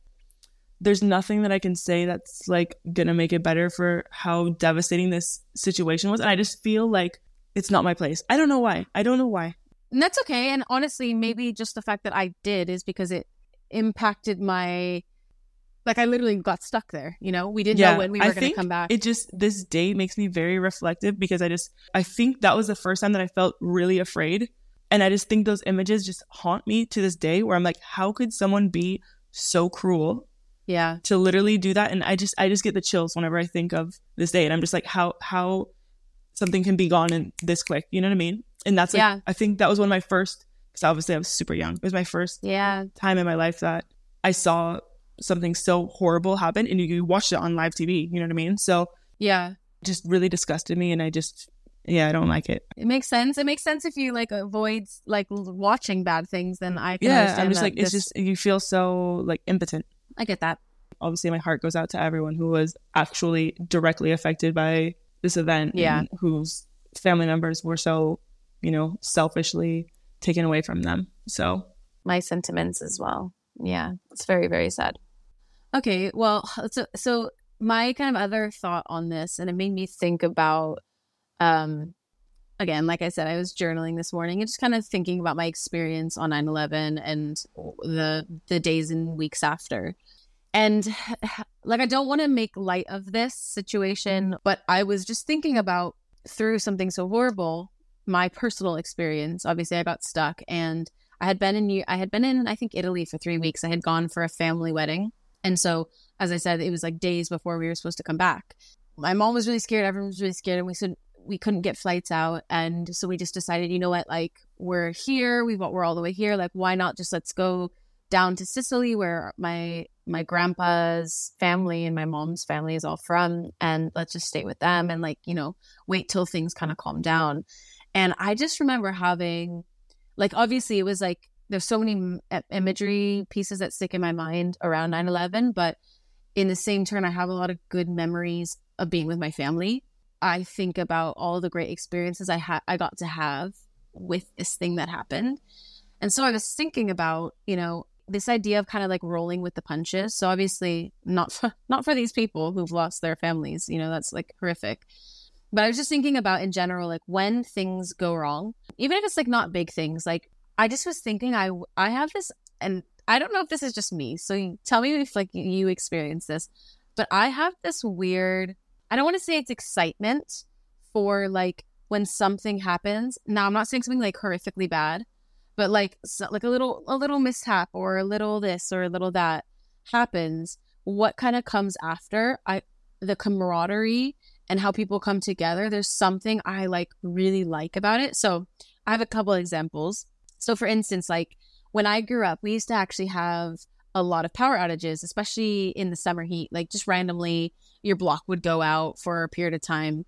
there's nothing that I can say that's like gonna make it better for how devastating this situation was. And I just feel like it's not my place. I don't know why. I don't know why. And that's okay. And honestly, maybe just the fact that I did is because it impacted my like I literally got stuck there, you know? We didn't Yeah, know when we were gonna think come back. It just this day makes me very reflective because I just I think that was the first time that I felt really afraid. And I just think those images just haunt me to this day where I'm like, how could someone be so cruel yeah. to literally do that? And I just I just get the chills whenever I think of this day. And I'm just like, how how something can be gone in this quick. You know what I mean? And that's like Yeah. I think that was one of my first because obviously I was super young. It was my first Yeah. time in my life that I saw something so horrible happen and you, you watched it on live TV. You know what I mean? So Yeah. just really disgusted me and I just yeah, I don't like it. It makes sense. It makes sense if you like avoid like watching bad things, then I can Yeah, I'm just like it's this- just you feel so like impotent. I get that. Obviously my heart goes out to everyone who was actually directly affected by this event Yeah. and whose family members were so, you know, selfishly taken away from them. So my sentiments as well. Yeah, it's very very sad. Okay, well, so so my kind of other thought on this, and it made me think about, um, again, like I said, I was journaling this morning and just kind of thinking about my experience on 9-11 and the the days and weeks after. And like I don't want to make light of this situation, but I was just thinking about through something so horrible, my personal experience. Obviously, I got stuck and I had been in I had been in I think Italy for 3 weeks. I had gone for a family wedding. And so, as I said, it was like days before we were supposed to come back. My mom was really scared, everyone was really scared and we said we couldn't get flights out and so we just decided, you know what, like we're here, we we're all the way here, like why not just let's go down to Sicily where my my grandpa's family and my mom's family is all from and let's just stay with them and like, you know, wait till things kind of calm down. And I just remember having like obviously it was like there's so many imagery pieces that stick in my mind around 9/11, but in the same turn I have a lot of good memories of being with my family. I think about all the great experiences I had I got to have with this thing that happened. And so I was thinking about, you know, this idea of kind of like rolling with the punches. So obviously not for, not for these people who've lost their families, you know, that's like horrific. But I was just thinking about in general like when things go wrong, even if it's like not big things, like I just was thinking I I have this and I don't know if this is just me. So tell me if like you experience this, but I have this weird I don't want to say it's excitement for like when something happens. Now I'm not saying something like horrifically bad, but like so, like a little a little mishap or a little this or a little that happens. What kind of comes after? I the camaraderie and how people come together. There's something I like really like about it. So I have a couple examples. So for instance, like when I grew up, we used to actually have a lot of power outages, especially in the summer heat. Like just randomly, your block would go out for a period of time.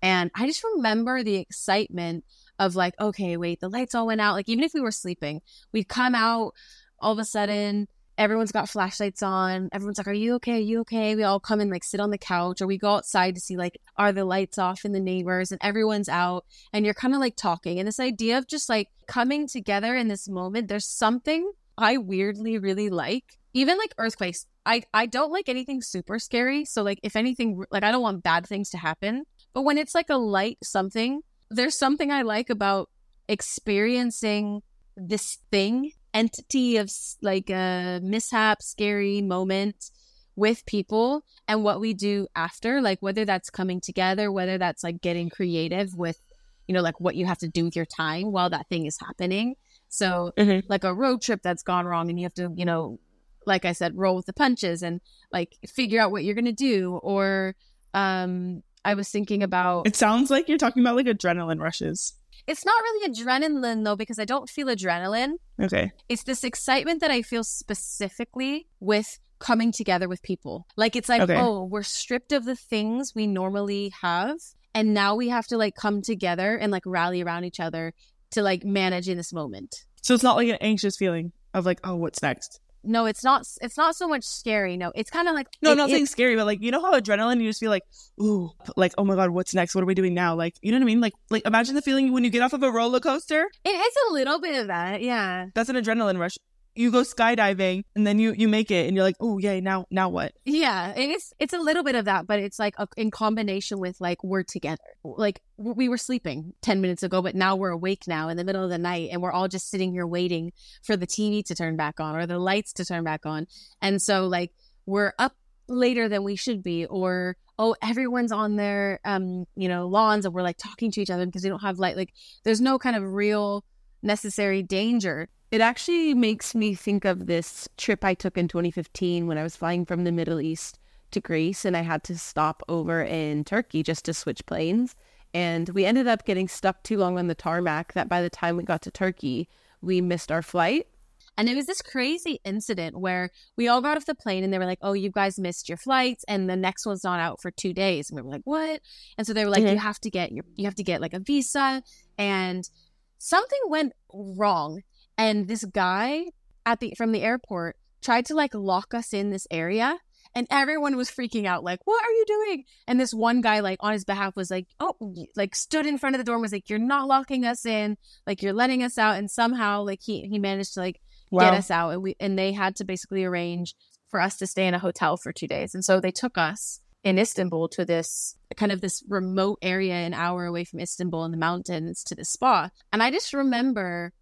And I just remember the excitement of like, okay, wait, the lights all went out. Like even if we were sleeping, we'd come out all of a sudden, everyone's got flashlights on. Everyone's like, Are you okay? Are you okay? We all come and like sit on the couch or we go outside to see like, are the lights off in the neighbors and everyone's out and you're kind of like talking. And this idea of just like coming together in this moment, there's something I weirdly really like. Even like earthquakes. I, I don't like anything super scary. So like if anything like I don't want bad things to happen. But when it's like a light something, there's something I like about experiencing this thing, entity of like a mishap, scary moment with people and what we do after, like whether that's coming together, whether that's like getting creative with, you know, like what you have to do with your time while that thing is happening. So, Mhm. like a road trip that's gone wrong and you have to, you know, like I said, roll with the punches and like figure out what you're gonna do. Or um, I was thinking about It sounds like you're talking about like adrenaline rushes. it's not really adrenaline though because I don't feel adrenaline. Okay. It's this excitement that I feel specifically with coming together with people. Like it's like, Okay. oh, we're stripped of the things we normally have. And now we have to like come together and like rally around each other to like manage in this moment. So it's not like an anxious feeling of like, oh, what's next? No, it's not it's not so much scary. No, it's kind of like No, it- I'm not saying scary, but like you know how adrenaline you just feel like, ooh, like oh my god, what's next? What are we doing now? Like you know what I mean? Like like imagine the feeling when you get off of a roller coaster. it is a little bit of that. Yeah. That's an adrenaline rush. You go skydiving and then you you make it and you're like, oh yay, now now what? Yeah, it is. It's a little bit of that, but it's like a, in combination with like we're together. Like we were sleeping ten minutes ago, but now we're awake now in the middle of the night, and we're all just sitting here waiting for the TV to turn back on or the lights to turn back on. And so like we're up later than we should be, or oh everyone's on their um you know lawns and we're like talking to each other because they don't have light. Like there's no kind of real necessary danger. It actually makes me think of this trip I took in 2015 when I was flying from the Middle East to Greece and I had to stop over in Turkey just to switch planes. And we ended up getting stuck too long on the tarmac that by the time we got to Turkey, we missed our flight. And it was this crazy incident where we all got off the plane and they were like, oh, you guys missed your flights and the next one's not out for two days. And we were like, what? And so they were like, Mhm. you have to get your, you have to get like a visa. And something went wrong. And this guy at the, from the airport tried to like lock us in this area. And everyone was freaking out, like, what are you doing? And this one guy, like, on his behalf was like, oh, like, stood in front of the door and was like, you're not locking us in. Like, you're letting us out. And somehow, like, he, he managed to, like, get us out and we and they had to basically arrange for us to stay in a hotel for two days and so they took us in istanbul to this kind of this remote area an hour away from istanbul in the mountains to the spa and i just remember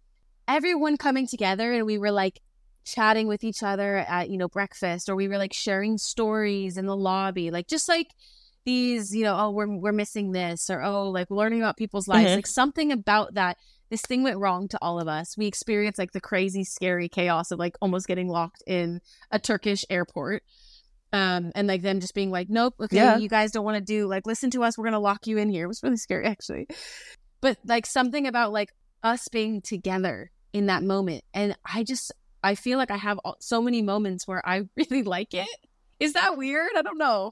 everyone coming together and we were like chatting with each other at you know breakfast or we were like sharing stories in the lobby like just like these you know oh we're, we're missing this or oh like learning about people's lives Mhm. like something about that this thing went wrong to all of us. We experienced like the crazy, scary chaos of like almost getting locked in a Turkish airport. Um, and like them just being like, nope, okay, Yeah. you guys don't want to do like listen to us, we're gonna lock you in here. It was really scary actually. But like something about like us being together in that moment. And I just I feel like I have all- so many moments where I really like it. Is that weird? I don't know.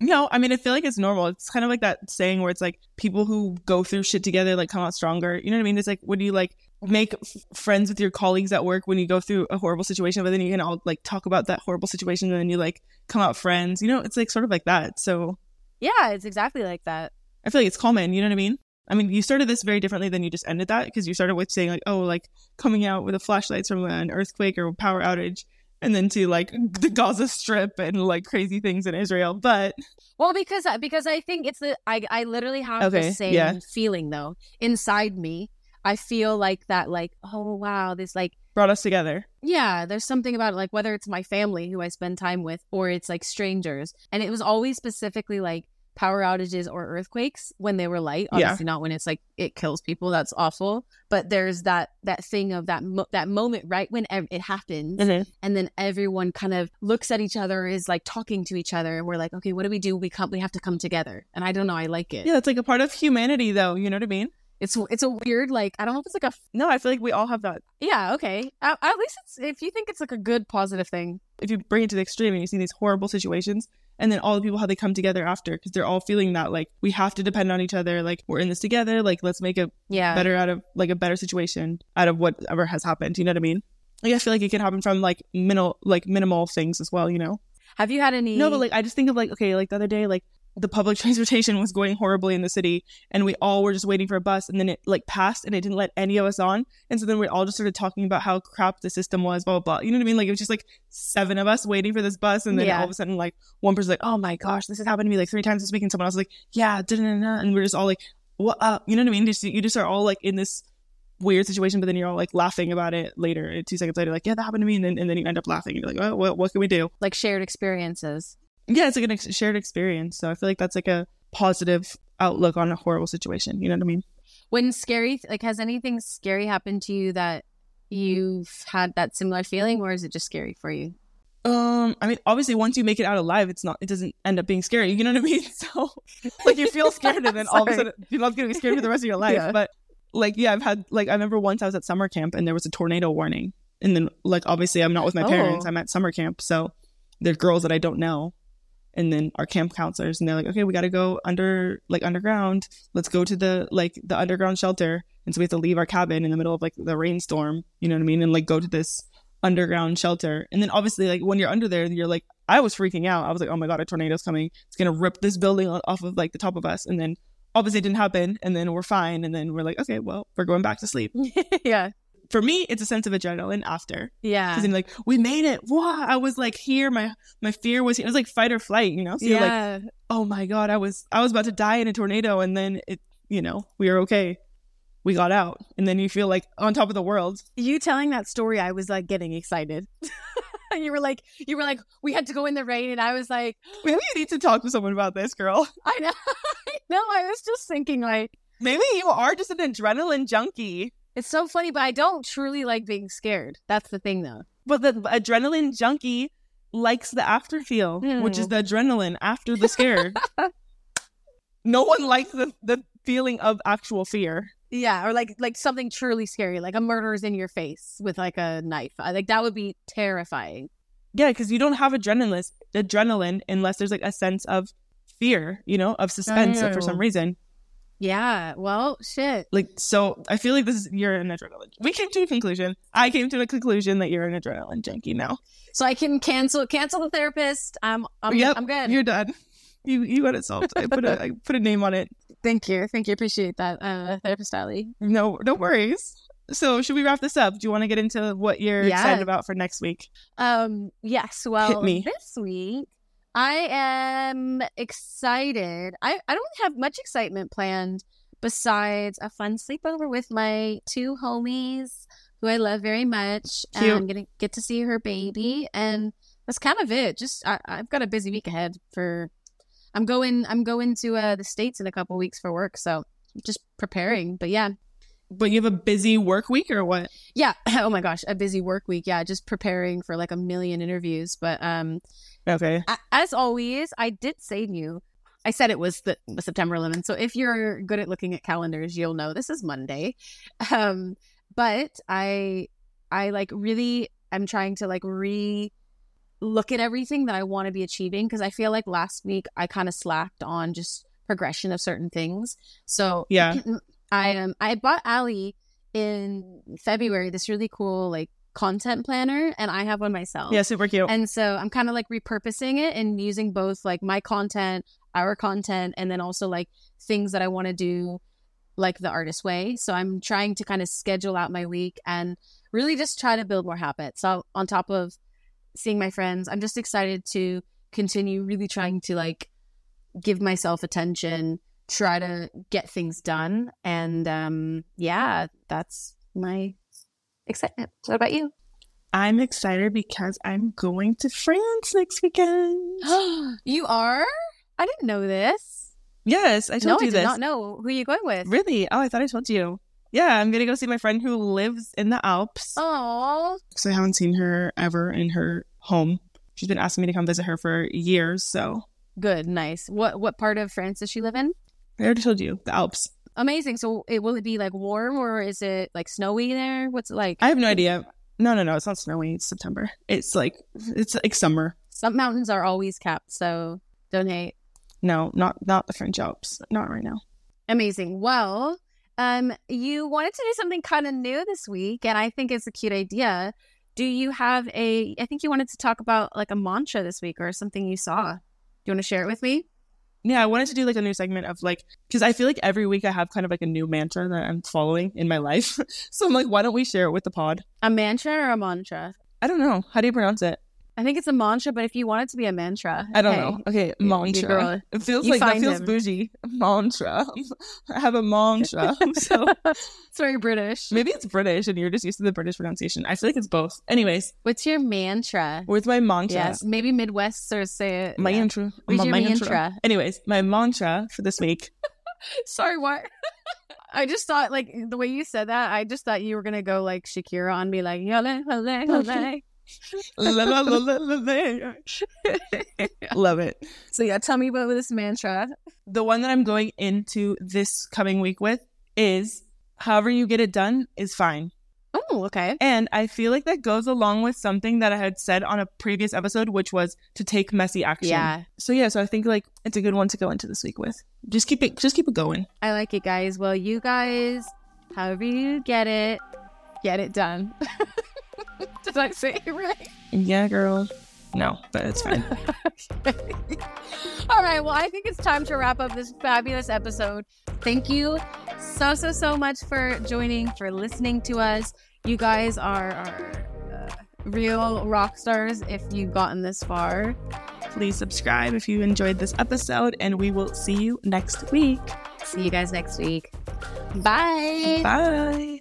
No, I mean I feel like it's normal. It's kind of like that saying where it's like people who go through shit together like come out stronger. You know what I mean? It's like when you like make f- friends with your colleagues at work when you go through a horrible situation, but then you can all like talk about that horrible situation and then you like come out friends. You know, it's like sort of like that. So Yeah, it's exactly like that. I feel like it's common. You know what I mean? I mean, you started this very differently than you just ended that because you started with saying like, oh, like coming out with the flashlights from an earthquake or power outage, and then to like the Gaza Strip and like crazy things in Israel. But Well, because because I think it's the I I literally have Okay, the same yeah. feeling though inside me. I feel like that, like oh wow, this like brought us together. yeah, there's something about it, like whether it's my family who I spend time with or it's like strangers, and it was always specifically like power outages or earthquakes when they were light. Yeah. Obviously, not when it's like it kills people. That's awful. But there's that that thing of that mo- that moment right when ev- it happens, mm-hmm. and then everyone kind of looks at each other is like talking to each other and we're like okay what do we do we come we have to come together and i don't know i like it Yeah, it's like a part of humanity, though. You know what I mean? It's it's a weird like i don't know if it's like a No, I feel like we all have that. yeah okay at, at least it's if you think it's like a good positive thing If you bring it to the extreme and you see these horrible situations, and then all the people how they come together after because they're all feeling that like we have to depend on each other. Like we're in this together. Like let's make a yeah better out of like a better situation out of whatever has happened. You know what I mean? Like I feel like it can happen from like minimal like minimal things as well. You know? have you had any No, but like I just think of like okay, like the other day, like the public transportation was going horribly in the city, and we all were just waiting for a bus, and then it like passed, and it didn't let any of us on, and so then we all just started talking about how crap the system was, blah blah blah. You know what I mean? Like it was just like seven of us waiting for this bus, and then Yeah. all of a sudden, like one person's like, "Oh my gosh, this has happened to me like three times this week," and someone else was like, "Yeah," da-da-da-da," and we're just all like, "What up?" You know what I mean? Just you just are all like in this weird situation, but then you're all like laughing about it later. Two seconds later, like, "Yeah, that happened to me," and then and then you end up laughing, and you're like, "Oh, what what can we do?" like shared experiences yeah, it's like an ex- shared experience. So I feel like that's like a positive outlook on a horrible situation. You know what I mean? when scary like has anything scary happened to you that you've had that similar feeling or is it just scary for you Um, I mean, obviously, once you make it out alive, it's not. It doesn't end up being scary. You know what I mean? So, like, you feel scared, and then all of a sudden, you're not gonna be scared for the rest of your life. Yeah. But like, yeah, I've had like I remember once I was at summer camp and there was a tornado warning, and then like obviously I'm not with my parents. Oh. I'm at summer camp, so there's girls that I don't know, and then our camp counselors, and they're like, okay, we got to go under like underground. Let's go to the like the underground shelter, and so we have to leave our cabin in the middle of like the rainstorm. You know what I mean? And like go to this underground shelter. And then obviously, like when you're under there, you're like, I was freaking out. I was like, oh my god, a tornado's coming. It's gonna rip this building off of like the top of us. And then obviously it didn't happen. And then we're fine. And then we're like, okay, well, we're going back to sleep. yeah. For me, it's a sense of adrenaline after. Yeah. Because then like we made it. Wow, I was like here. My my fear was here. It was like fight or flight. You know. So you're like, yeah. oh my god, I was I was about to die in a tornado, and then it, you know, we were okay. We got out, and then you feel like on top of the world. you telling that story, I was like getting excited. you were like, you were like, we had to go in the rain, and I was like, Maybe you need to talk to someone about this, girl. I know, I know. I was just thinking, like, Maybe you are just an adrenaline junkie. It's so funny, but I don't truly like being scared. That's the thing, though. But the adrenaline junkie likes the after feel, which is Hmm. the adrenaline after the scare. no one likes the, the feeling of actual fear. Yeah, or like like something truly scary, like a murder's in your face with like a knife. I like that would be terrifying. Yeah, because you don't have adrenaline adrenaline unless there's like a sense of fear, you know, of suspense for some Oh. reason. Yeah. Well, shit. Like so I feel like this is you're an adrenaline. We came to a conclusion. I came to a conclusion that you're an adrenaline junkie now. So I can cancel cancel the therapist. I'm I'm Yep, I'm good. You're done. You you got it solved. I put a I put a name on it. Thank you. Thank you. Appreciate that, uh, therapist Allie. No, no worries. So, should we wrap this up? Do you want to get into what you're Yeah. excited about for next week? Um, yes. Well, this week I am excited. I, I don't have much excitement planned besides a fun sleepover with my two homies who I love very much. And I'm gonna get to see her baby, and that's kind of it. Just I, I've got a busy week ahead for. I'm going. I'm going to uh, the states in a couple weeks for work, so just preparing. But yeah, But you have a busy work week or what? yeah. Oh my gosh, a busy work week. Yeah, just preparing for like a million interviews. But um, Okay. as always, I did say you, I said it was the, September 11th. So if you're good at looking at calendars, you'll know this is Monday. Um, but I, I like really am trying to like re look at everything that I want to be achieving because I feel like last week I kind of slacked on just progression of certain things. So Yeah. I um I bought Allie in February this really cool like content planner and I have one myself. Yeah, super cute. And so I'm kind of like repurposing it and using both like my content, our content, and then also like things that I want to do like the artist way. So I'm trying to kind of schedule out my week and really just try to build more habits. So on top of seeing my friends, I'm just excited to continue really trying to like give myself attention, try to get things done. And um yeah, that's my excitement. What about you? I'm excited because I'm going to France next weekend. you are? I didn't know this. yes, I told no, told I you did this. not know. Who you're going with? Really? Oh, I thought I told you. Yeah, I'm gonna go see my friend who lives in the Alps. Oh, because I haven't seen her ever in her home. She's been asking me to come visit her for years, so good, nice. What what part of France does she live in? I already told you the Alps. Amazing. So, it will it be like warm or is it like snowy there? What's it like? I have no idea. No, no, no. It's not snowy. It's September. It's like it's like summer. Some mountains are always capped, so don't hate. No, not not the French Alps. Not right now. Amazing. Well, um, you wanted to do something kind of new this week, and I think it's a cute idea. Do you have a? I think you wanted to talk about like a mantra this week or something you saw. Do you want to share it with me? Yeah, I wanted to do like a new segment of like because I feel like every week I have kind of like a new mantra that I'm following in my life. so I'm like, why don't we share it with the pod? A mantra or a mantra? I don't know. How do you pronounce it? I think it's a mantra, but if you want it to be a mantra, I don't hey. know. Okay, mantra. It feels like that feels him. bougie. Mantra. I have a mantra. so it's very British. maybe it's British and you're just used to the British pronunciation. I feel like it's both. Anyways, What's your mantra? where's my mantra? Yes, maybe Midwesters say it. My yeah. intro. Where's my your mantra. mantra? Anyways, my mantra for this week. Sorry, what? I just thought like the way you said that. I just thought you were gonna go like Shakira and be like yole, yole, yole. La, la, la, la, la, la. Love it. So yeah, tell me about this mantra. The one that I'm going into this coming week with is however you get it done is fine. Oh, okay. And I feel like that goes along with something that I had said on a previous episode, which was to take messy action. Yeah. So yeah, so I think like it's a good one to go into this week with. Just keep it just keep it going. I like it, guys. Well, you guys, however you get it, get it done. Did I say it right? Yeah, girl. No, but it's fine. All right. Well, I think it's time to wrap up this fabulous episode. Thank you so, so, so much for joining, for listening to us. You guys are, are uh, real rock stars if you've gotten this far. Please subscribe if you enjoyed this episode, and we will see you next week. See you guys next week. Bye. Bye.